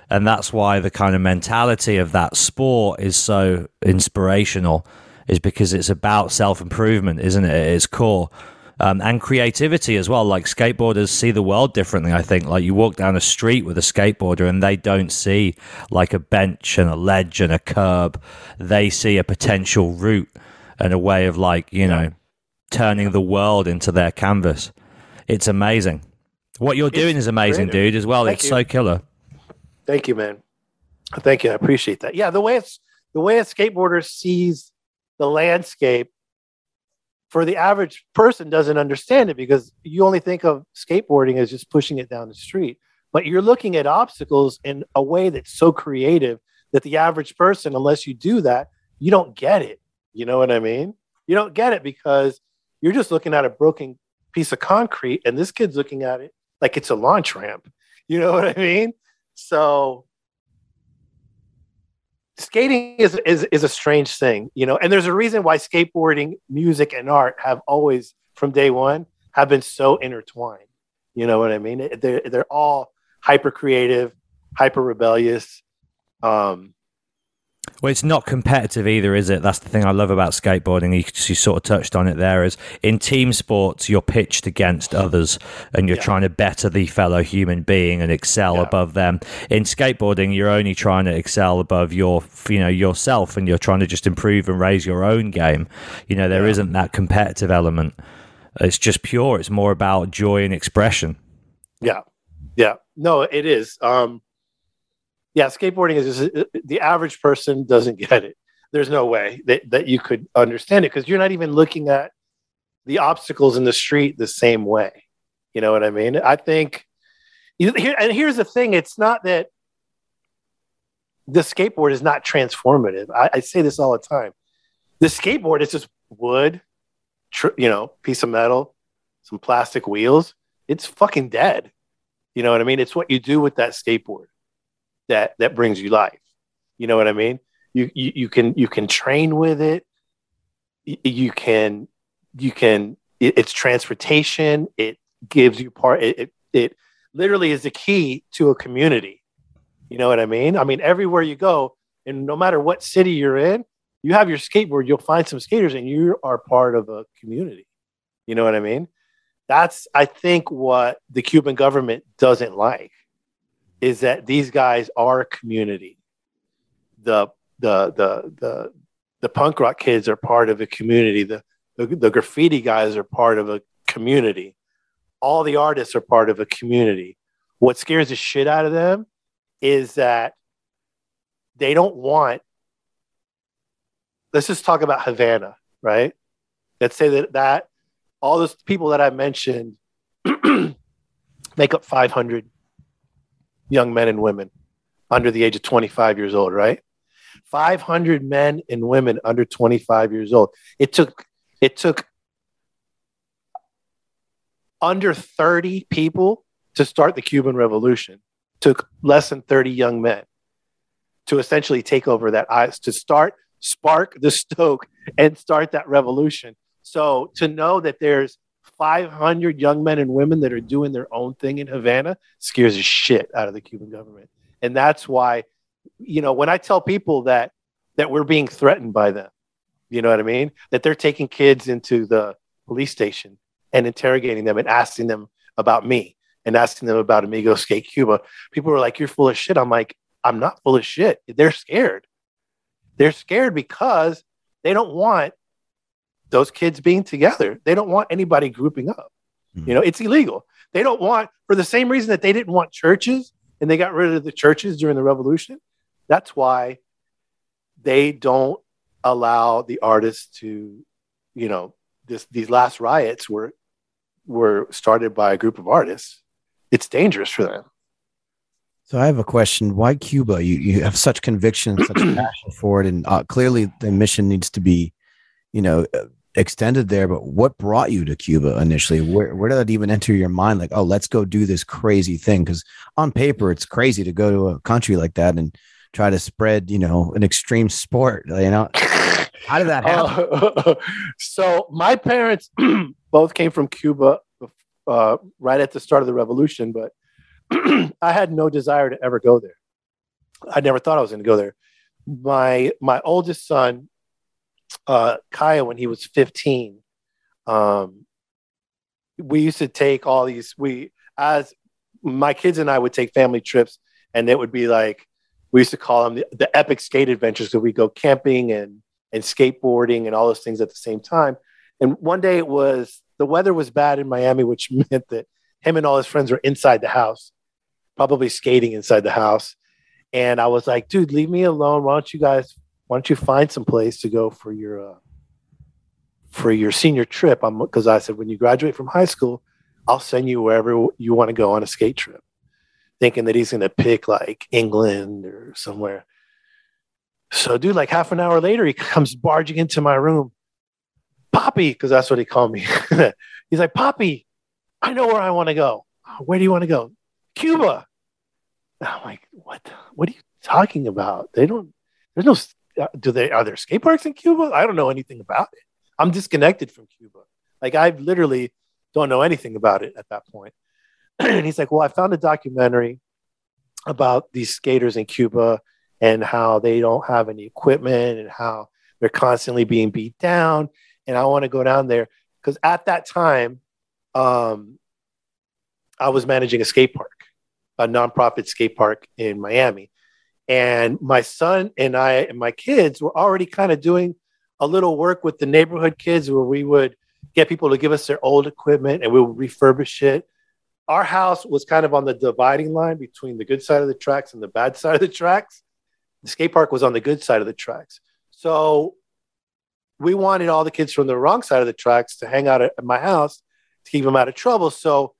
And that's why the kind of mentality of that sport is so inspirational, is because it's about self improvement, isn't it? At its core. Um, and creativity as well. Like skateboarders see the world differently, I think. Like you walk down a street with a skateboarder and they don't see like a bench and a ledge and a curb. They see a potential route and a way of like, you know, turning the world into their canvas. It's amazing. What you're doing is amazing, creative. dude, as well. Thank it's you. so killer. Thank you, man. Thank you. I appreciate that. Yeah, the way it's the way a skateboarder sees the landscape for the average person doesn't understand it because you only think of skateboarding as just pushing it down the street. But you're looking at obstacles in a way that's so creative that the average person, unless you do that, you don't get it. You know what I mean? You don't get it because you're just looking at a broken piece of concrete and this kid's looking at it like it's a launch ramp. You know what I mean? So skating is, is is a strange thing, you know, and there's a reason why skateboarding, music, and art have always, from day one, have been so intertwined. You know what I mean? They're they're all hyper creative, hyper rebellious. Um, Well, it's not competitive either, is it? That's the thing I love about skateboarding. You, you sort of touched on it there. Is in team sports, you're pitched against others, and you're Yeah. trying to better the fellow human being and excel Yeah. above them. In skateboarding, you're only trying to excel above your, you know, yourself, and you're trying to just improve and raise your own game. You know, there Yeah. not that competitive element. It's just pure. It's more about joy and expression. Yeah. Yeah. No, it is. Um, yeah, skateboarding is just, uh, the average person doesn't get it. There's no way that, that you could understand it because you're not even looking at the obstacles in the street the same way. You know what I mean? I think and here's the thing it's not that the skateboard is not transformative. I, I say this all the time. The skateboard is just wood, tr- you know, piece of metal, some plastic wheels. It's fucking dead. You know what I mean? It's what you do with that skateboard that that brings you life. You know what I mean? You you, you can you can train with it. You can you can it, it's transportation. It gives you part. It, it it literally is the key to a community. You know what I mean? I mean, everywhere you go, and no matter what city you're in, you have your skateboard. You'll find some skaters, and you are part of a community. You know what I mean? That's I think what the Cuban government doesn't like is that these guys are a community. The the the the the punk rock kids are part of a community. The, the the graffiti guys are part of a community. All the artists are part of a community. What scares the shit out of them is that they don't want. Let's just talk about Havana, right? Let's say that that all those people that I mentioned make up 500 young men and women, under the age of 25 years old, right? 500 men and women under 25 years old. It took it took under 30 people to start the Cuban Revolution. took less than 30 young men to essentially take over that to start spark the stoke and start that revolution. So to know that there's 500 young men and women that are doing their own thing in Havana scares the shit out of the Cuban government. And that's why, you know, when I tell people that that we're being threatened by them, you know what I mean? That they're taking kids into the police station and interrogating them and asking them about me and asking them about Amigo Skate Cuba. People were like, You're full of shit. I'm like, I'm not full of shit. They're scared. They're scared because they don't want those kids being together. They don't want anybody grouping up. Mm-hmm. You know, it's illegal. They don't want, for the same reason that they didn't want churches and they got rid of the churches during the revolution. That's why they don't allow the artists to, you know, this these last riots were were started by a group of artists. It's dangerous for them. So I have a question. Why Cuba? You you have such conviction, such passion for it, and uh, clearly the mission needs to be, you know, extended there. But what brought you to Cuba initially? Where where did that even enter your mind? Like, oh, let's go do this crazy thing. Because on paper, it's crazy to go to a country like that and try to spread, you know, an extreme sport. You know, how did that happen? Uh, so my parents both came from Cuba uh, right at the start of the revolution, but I had no desire to ever go there. I never thought I was going to go there. My my oldest son uh, Kaya when he was 15. Um, we used to take all these, we, as my kids and I would take family trips, and it would be like, we used to call them the, the epic skate adventures because we go camping and, and skateboarding and all those things at the same time. And one day it was, the weather was bad in Miami, which meant that him and all his friends were inside the house, probably skating inside the house. And I was like, dude, leave me alone. Why don't you guys why don't you find some place to go for your uh, for your senior trip? because I said when you graduate from high school, I'll send you wherever you want to go on a skate trip. Thinking that he's going to pick like England or somewhere. So, dude, like half an hour later, he comes barging into my room. Poppy, because that's what he called me. he's like, Poppy, I know where I want to go. Where do you want to go? Cuba. I'm like, what? What are you talking about? They don't. There's no do they are there skate parks in Cuba? I don't know anything about it. I'm disconnected from Cuba. Like I literally don't know anything about it at that point. and he's like, "Well, I found a documentary about these skaters in Cuba and how they don't have any equipment and how they're constantly being beat down. And I want to go down there because at that time, um, I was managing a skate park, a nonprofit skate park in Miami. And my son and I and my kids were already kind of doing a little work with the neighborhood kids where we would get people to give us their old equipment and we would refurbish it. Our house was kind of on the dividing line between the good side of the tracks and the bad side of the tracks. The skate park was on the good side of the tracks. So we wanted all the kids from the wrong side of the tracks to hang out at my house to keep them out of trouble. So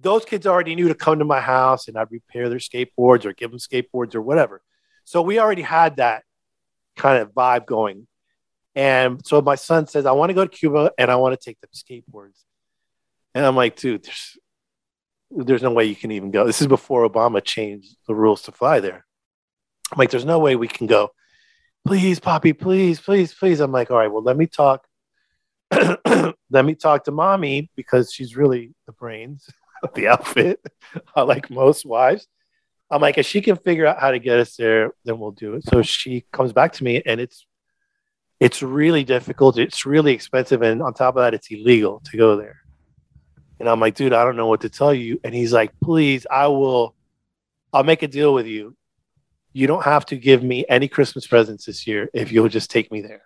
those kids already knew to come to my house and I'd repair their skateboards or give them skateboards or whatever. So we already had that kind of vibe going. And so my son says, I want to go to Cuba and I want to take the skateboards. And I'm like, dude, there's, there's no way you can even go. This is before Obama changed the rules to fly there. I'm like, there's no way we can go. Please, Poppy, please, please, please. I'm like, all right, well, let me talk. let me talk to mommy because she's really the brains the outfit, like most wives. I'm like, if she can figure out how to get us there, then we'll do it. So she comes back to me, and it's it's really difficult. It's really expensive, and on top of that, it's illegal to go there. And I'm like, dude, I don't know what to tell you. And he's like, please, I will. I'll make a deal with you. You don't have to give me any Christmas presents this year if you'll just take me there.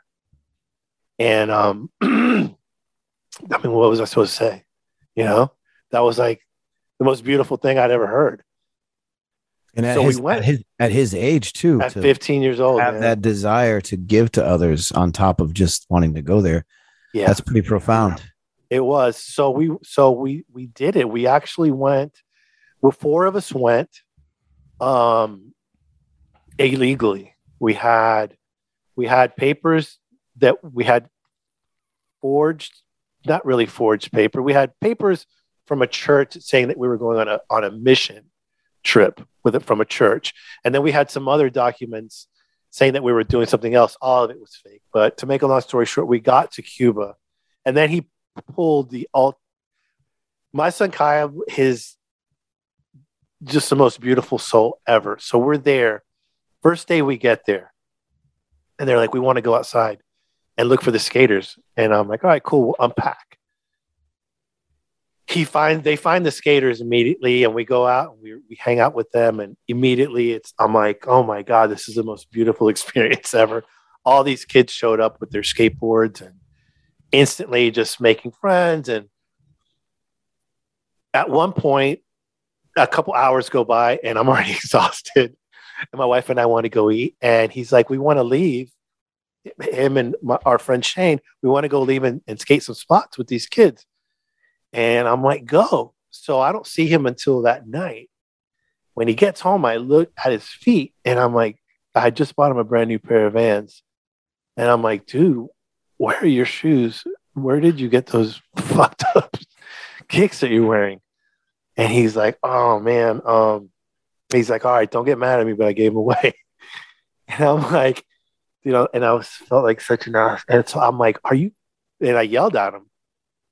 And um, I mean, what was I supposed to say? You know, that was like the most beautiful thing I'd ever heard. And at, so his, we went, at his, at his age too, at 15 years old, have man. that desire to give to others on top of just wanting to go there. Yeah, that's pretty profound. It was. So we, so we, we did it. We actually went. Well, four of us went. Um, illegally. We had we had papers that we had forged, not really forged paper. We had papers from a church saying that we were going on a on a mission trip with it from a church, and then we had some other documents saying that we were doing something else. All of it was fake. But to make a long story short, we got to Cuba, and then he pulled the alt. My son Kaya, his just the most beautiful soul ever. So we're there. First day we get there, and they're like, "We want to go outside and look for the skaters." And I'm like, "All right, cool. We'll unpack." He finds they find the skaters immediately, and we go out and we we hang out with them, and immediately it's I'm like, "Oh my god, this is the most beautiful experience ever." All these kids showed up with their skateboards and instantly just making friends and at one point a couple hours go by and I'm already exhausted. And my wife and I want to go eat. And he's like, we want to leave. Him and my, our friend Shane, we want to go leave and, and skate some spots with these kids. And I'm like, go. So I don't see him until that night. When he gets home, I look at his feet and I'm like, I just bought him a brand new pair of vans. And I'm like, dude, where are your shoes? Where did you get those fucked up kicks that you're wearing? And he's like, oh man, um, he's like, all right, don't get mad at me, but I gave him away. And I'm like, you know, and I was felt like such an ass. And so I'm like, are you? And I yelled at him.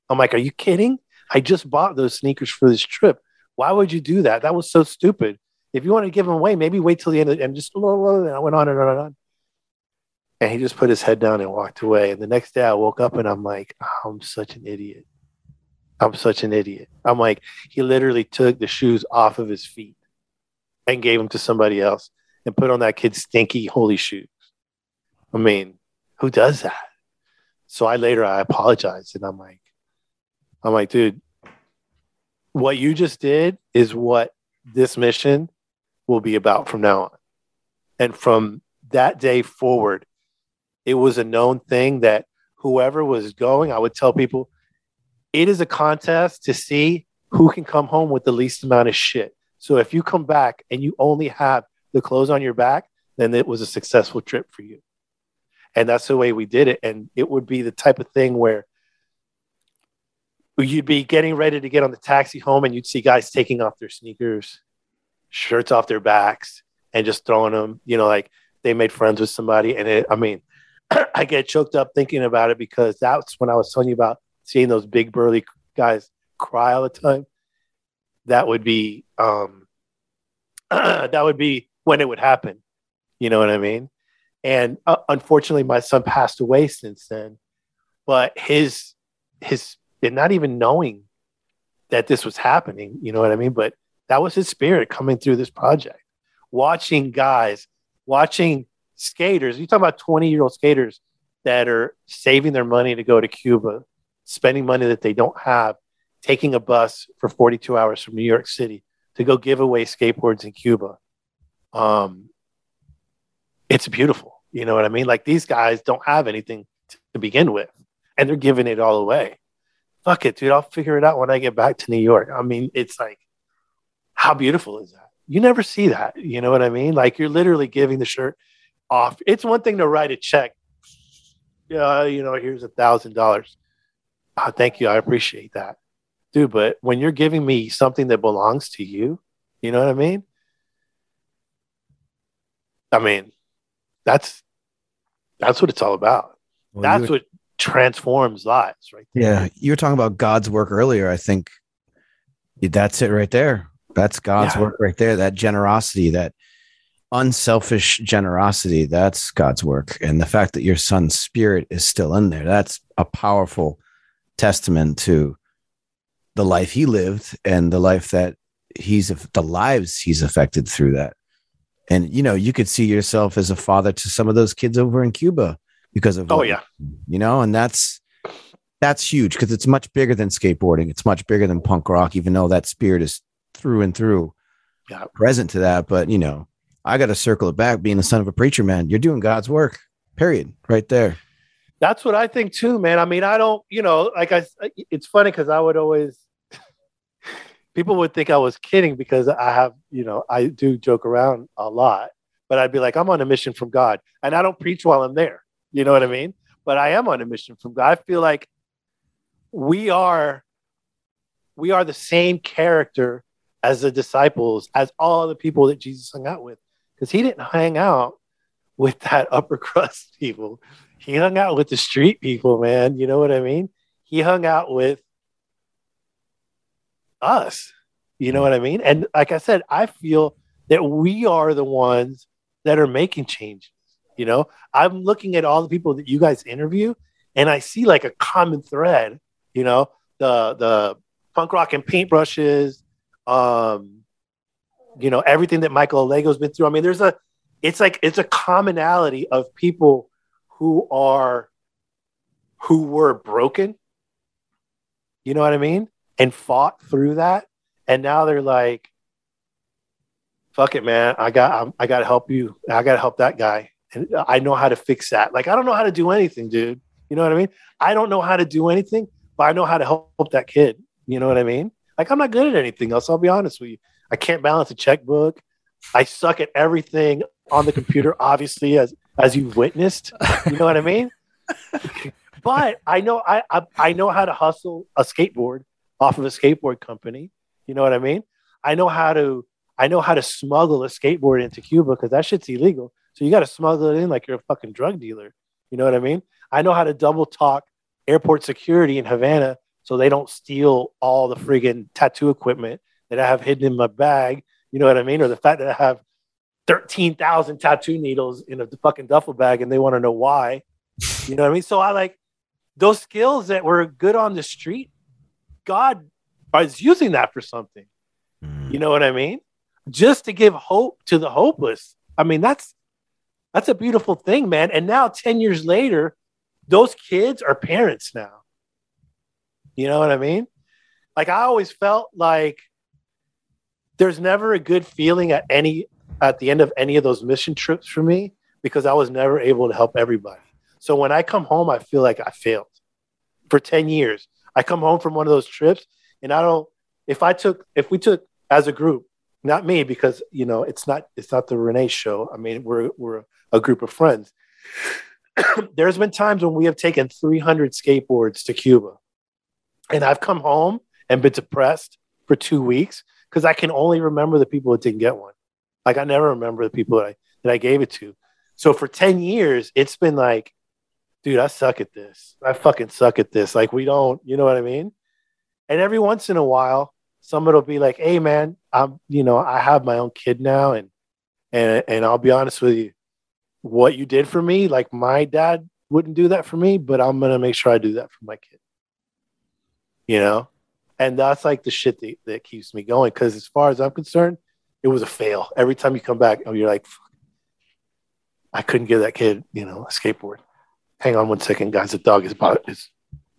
I'm like, are you kidding? I just bought those sneakers for this trip. Why would you do that? That was so stupid. If you want to give them away, maybe wait till the end of, and just and I went on and on and on. And he just put his head down and walked away. And the next day I woke up and I'm like, I'm such an idiot. I'm such an idiot. I'm like, he literally took the shoes off of his feet and gave them to somebody else and put on that kid's stinky holy shoes. I mean, who does that? So I later I apologized and I'm like, I'm like, dude, what you just did is what this mission will be about from now on. And from that day forward, it was a known thing that whoever was going, I would tell people, it is a contest to see who can come home with the least amount of shit. So if you come back and you only have the clothes on your back, then it was a successful trip for you. And that's the way we did it. And it would be the type of thing where you'd be getting ready to get on the taxi home and you'd see guys taking off their sneakers, shirts off their backs, and just throwing them, you know, like they made friends with somebody. And it, I mean, I get choked up thinking about it because that's when I was telling you about seeing those big burly guys cry all the time, that would be um, that would be when it would happen. You know what I mean? And uh, unfortunately, my son passed away since then. But his his and not even knowing that this was happening, you know what I mean? But that was his spirit coming through this project. Watching guys, watching skaters. You talk about 20 year old skaters that are saving their money to go to Cuba, spending money that they don't have, taking a bus for 42 hours from New York City to go give away skateboards in Cuba. Um, it's beautiful. You know what I mean? Like these guys don't have anything to begin with, and they're giving it all away. Fuck it, dude. I'll figure it out when I get back to New York. I mean, it's like, how beautiful is that? You never see that. You know what I mean? Like you're literally giving the shirt off. It's one thing to write a check. Yeah, you know, here's a thousand dollars oh, thank you. I appreciate that. Dude, but when you're giving me something that belongs to you, you know what I mean? I mean, that's that's what it's all about. Well, that's what transforms lives, right? There. Yeah, you were talking about God's work earlier. I think that's it right there. That's God's yeah. work right there. That generosity, that unselfish generosity, that's God's work. And the fact that your son's spirit is still in there, that's a powerful testament to the life he lived and the life that he's the lives he's affected through that and you know you could see yourself as a father to some of those kids over in cuba because of oh yeah you know and that's that's huge because it's much bigger than skateboarding it's much bigger than punk rock even though that spirit is through and through yeah. present to that but you know i got to circle it back being the son of a preacher man you're doing god's work period right there that's what I think too, man. I mean, I don't, you know, like I, it's funny because I would always, people would think I was kidding because I have, you know, I do joke around a lot, but I'd be like, I'm on a mission from God. And I don't preach while I'm there. You know what I mean? But I am on a mission from God. I feel like we are we are the same character as the disciples, as all the people that Jesus hung out with. Because he didn't hang out with that upper crust people. He hung out with the street people, man. You know what I mean? He hung out with us. You know what I mean? And like I said, I feel that we are the ones that are making changes. You know, I'm looking at all the people that you guys interview, and I see like a common thread. You know, the the punk rock and paintbrushes, um, you know, everything that Michael Lego's been through. I mean, there's a, it's like it's a commonality of people who are, who were broken. You know what I mean? And fought through that, and now they're like, "Fuck it, man! I got, I got to help you. I got to help that guy." And I know how to fix that. Like I don't know how to do anything, dude. You know what I mean? I don't know how to do anything, but I know how to help that kid. You know what I mean? Like I'm not good at anything else. I'll be honest with you. I can't balance a checkbook. I suck at everything on the computer, obviously, as as you've witnessed. You know what I mean? but I know I, I I know how to hustle a skateboard off of a skateboard company. You know what I mean? I know how to I know how to smuggle a skateboard into Cuba because that shit's illegal. So you got to smuggle it in like you're a fucking drug dealer. You know what I mean? I know how to double talk airport security in Havana so they don't steal all the friggin' tattoo equipment that I have hidden in my bag. You know what I mean? Or the fact that I have 13,000 tattoo needles in a fucking duffel bag and they want to know why. You know what I mean? So I like those skills that were good on the street. God is using that for something. Hmm. You know what I mean? Just to give hope to the hopeless. I mean, that's that's a beautiful thing, man. And now, 10 years later, those kids are parents now. You know what I mean? Like, I always felt like there's never a good feeling at any at the end of any of those mission trips for me because I was never able to help everybody. So when I come home, I feel like I failed for 10 years. I come home from one of those trips and I don't, if I took, if we took as a group, not me, because, you know, it's not, it's not the Rene show. I mean, we're, we're a group of friends. There's been times when we have taken 300 skateboards to Cuba and I've come home and been depressed for two weeks because I can only remember the people that didn't get one. Like I never remember the people that I, that I gave it to. So for 10 years, it's been like, dude, I suck at this. I fucking suck at this. Like we don't, you know what I mean? And every once in a while, someone will be like, hey man, I'm, you know, I have my own kid now. And, and, and I'll be honest with you, what you did for me, like my dad wouldn't do that for me, but I'm to make sure I do that for my kid. You know? And that's like the shit that, that keeps me going. Cause as far as I'm concerned, it was a fail. Every time you come back, oh, you're like, I couldn't give that kid, you know, a skateboard. Hang on one second, guys. The dog is about is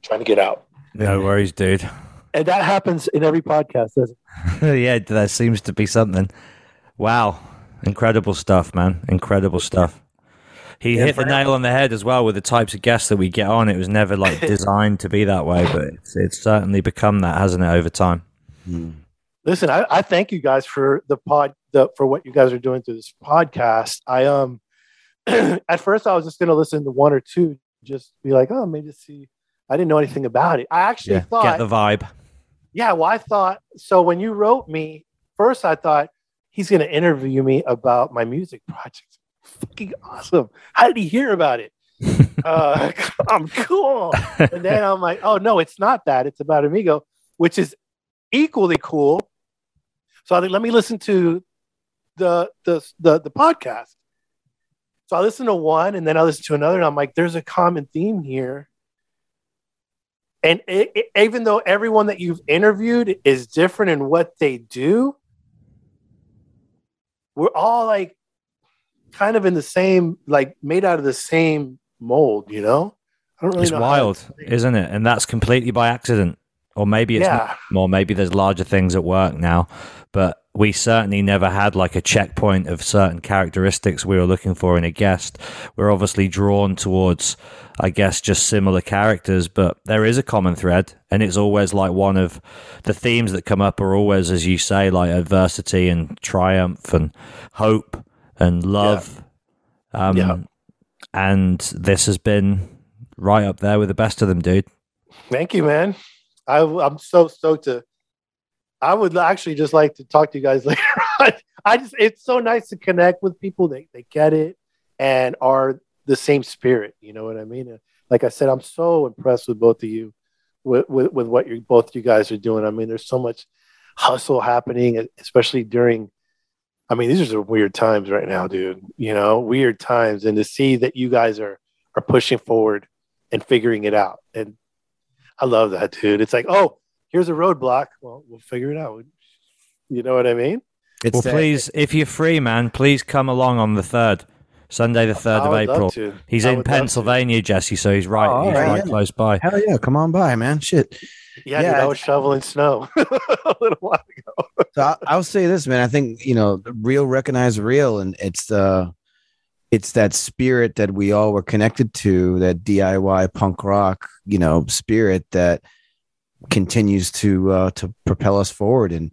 trying to get out. No worries, dude. And that happens in every podcast, doesn't it? yeah, there seems to be something. Wow. Incredible stuff, man. Incredible stuff. He Yeah, hit the for- nail on the head as well with the types of guests that we get on. It was never like designed to be that way, but it's, it's certainly become that, hasn't it, over time? Listen, I, I thank you guys for the pod the, for what you guys are doing through this podcast. I um at first I was just gonna listen to one or two, just be like, oh, maybe see. I didn't know anything about it. I actually Get thought, the vibe. Yeah. Well, I thought so. When you wrote me first, I thought he's gonna interview me about my music project. Fucking awesome! How did he hear about it? uh, I'm cool. And then I'm like, oh no, it's not that. It's about Amigo, which is equally cool. So I think let me listen to the the the, the podcast. So I listened to one and then I listened to another, and I'm like, there's a common theme here. And it, it- even though everyone that you've interviewed is different in what they do, we're all like kind of in the same, like made out of the same mold, you know? I don't really It's know wild, isn't it? And that's completely by accident. Or maybe it's Yeah. not, or maybe there's larger things at work now. But we certainly never had like a checkpoint of certain characteristics we were looking for in a guest. We're obviously drawn towards, I guess, just similar characters, but there is a common thread. And it's always like one of the themes that come up are always, as you say, like adversity and triumph and hope and love. Um, Yeah. And this has been right up there with the best of them, dude. Thank you, man. I, I'm so stoked to. I would actually just like to talk to you guys later on. I just, it's so nice to connect with people. that they get it and are the same spirit. You know what I mean? Like I said, I'm so impressed with both of you, with, with, with what you both you guys are doing. I mean, there's so much hustle happening, especially during. I mean, these are weird times right now, dude. You know, weird times, and to see that you guys are are pushing forward and figuring it out, and I love that, dude. It's like, oh, here's a roadblock. Well, we'll figure it out. You know what I mean? It's well, please, if you're free, man, please come along on the third, Sunday, the third of April. He's I in would love to. Pennsylvania, Jesse, so he's right. Oh, he's right, right yeah. close by. Hell yeah, come on by, man. Shit. Yeah, Yeah, dude, I I- was shoveling snow a little while ago. So I, I'll say this, man. I think you know, real recognize real, and it's uh it's that spirit that we all were connected to, that DIY punk rock, you know, spirit that continues to uh to propel us forward. And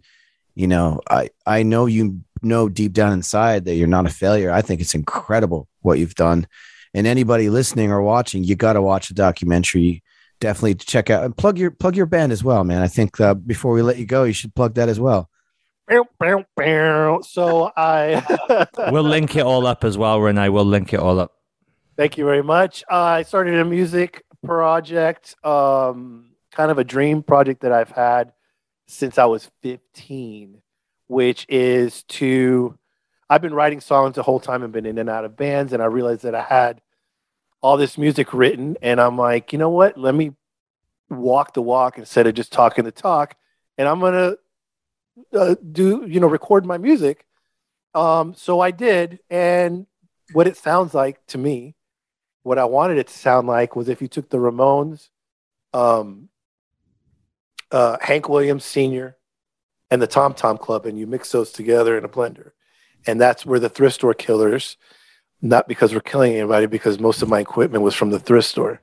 you know, I I know you know deep down inside that you're not a failure. I think it's incredible what you've done. And anybody listening or watching, you got to watch the documentary. Definitely check out and plug your plug your band as well, man. I think uh, before we let you go, you should plug that as well. So I We'll link it all up as well, Rene. We'll link it all up. Thank you very much. Uh, I started a music project, um, kind of a dream project that I've had since I was 15, which is to. I've been writing songs the whole time and been in and out of bands, and I realized that I had all this music written, and I'm like, you know what? Let me walk the walk instead of just talking the talk, and I'm gonna uh, do, you know, record my music. Um, so I did, and what it sounds like to me what I wanted it to sound like was if you took the Ramones, um, uh, Hank Williams Sr., and the Tom Tom Club, and you mix those together in a blender. And that's where the thrift store killers, not because we're killing anybody, because most of my equipment was from the thrift store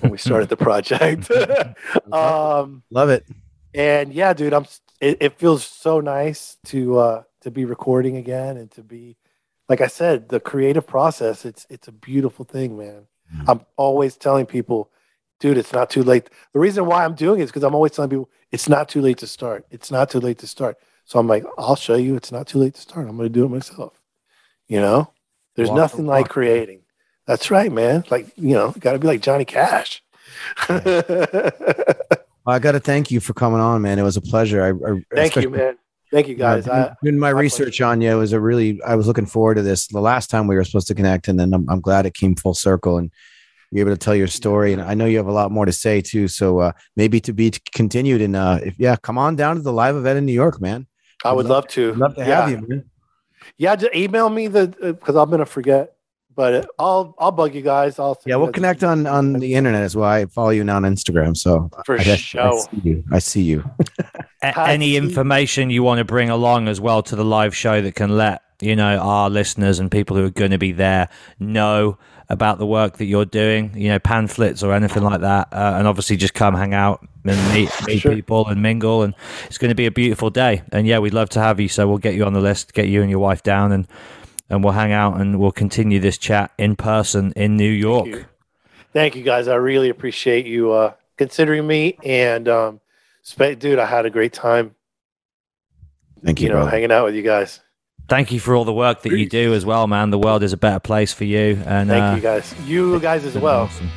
when we started the project. um, Love it. and yeah, dude, I'm. It, it feels so nice to uh, to be recording again and to be, like I said, the creative process. It's it's a beautiful thing, man. I'm always telling people, dude, it's not too late. The reason why I'm doing it is because I'm always telling people it's not too late to start. It's not too late to start. So I'm like, I'll show you. It's not too late to start. I'm going to do it myself. You know, there's Walk nothing like creating. That's right, man. Like you know, got to be like Johnny Cash. Well, I got to thank you for coming on, man. It was a pleasure. I, I Thank you, man. Thank you, guys. I, doing, doing my my research on you it was a really. I was looking forward to this the last time we were supposed to connect, and then I'm, I'm glad it came full circle and you're able to tell your story. And I know you have a lot more to say too. So uh, maybe to be continued. And uh, if yeah, come on down to the live event in New York, man. I would I'd love to. Love to yeah. have you, man. Yeah, just email me the because I'm gonna forget. But uh, I'll I'll bug you guys. I'll send Yeah, we'll guys- connect on on the internet as well. I follow you now on Instagram, so For I, I, sure. I see you. I see you. A- any information you want to bring along as well to the live show that can let you know our listeners and people who are going to be there know about the work that you're doing you know pamphlets or anything like that uh, and obviously just come hang out and meet, meet Sure. people and mingle and it's going to be a beautiful day and yeah we'd love to have you so we'll get you on the list get you and your wife down and and we'll hang out and we'll continue this chat in person in new york you. Thank you, guys. I really appreciate you uh, considering me. And um, spe- dude, I had a great time. Thank you, You know, brother. hanging out with you guys. Thank you for all the work that you do as well man the world is a better place for you and Thank uh, you, guys. You guys as well. awesome.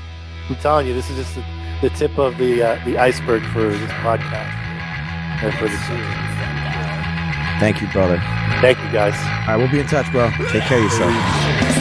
I'm telling you, this is just the, the tip of the uh, the iceberg for this podcast and for the series. Thank you, brother. Thank you, guys. All right, we'll be in touch, bro. Take care of yourself.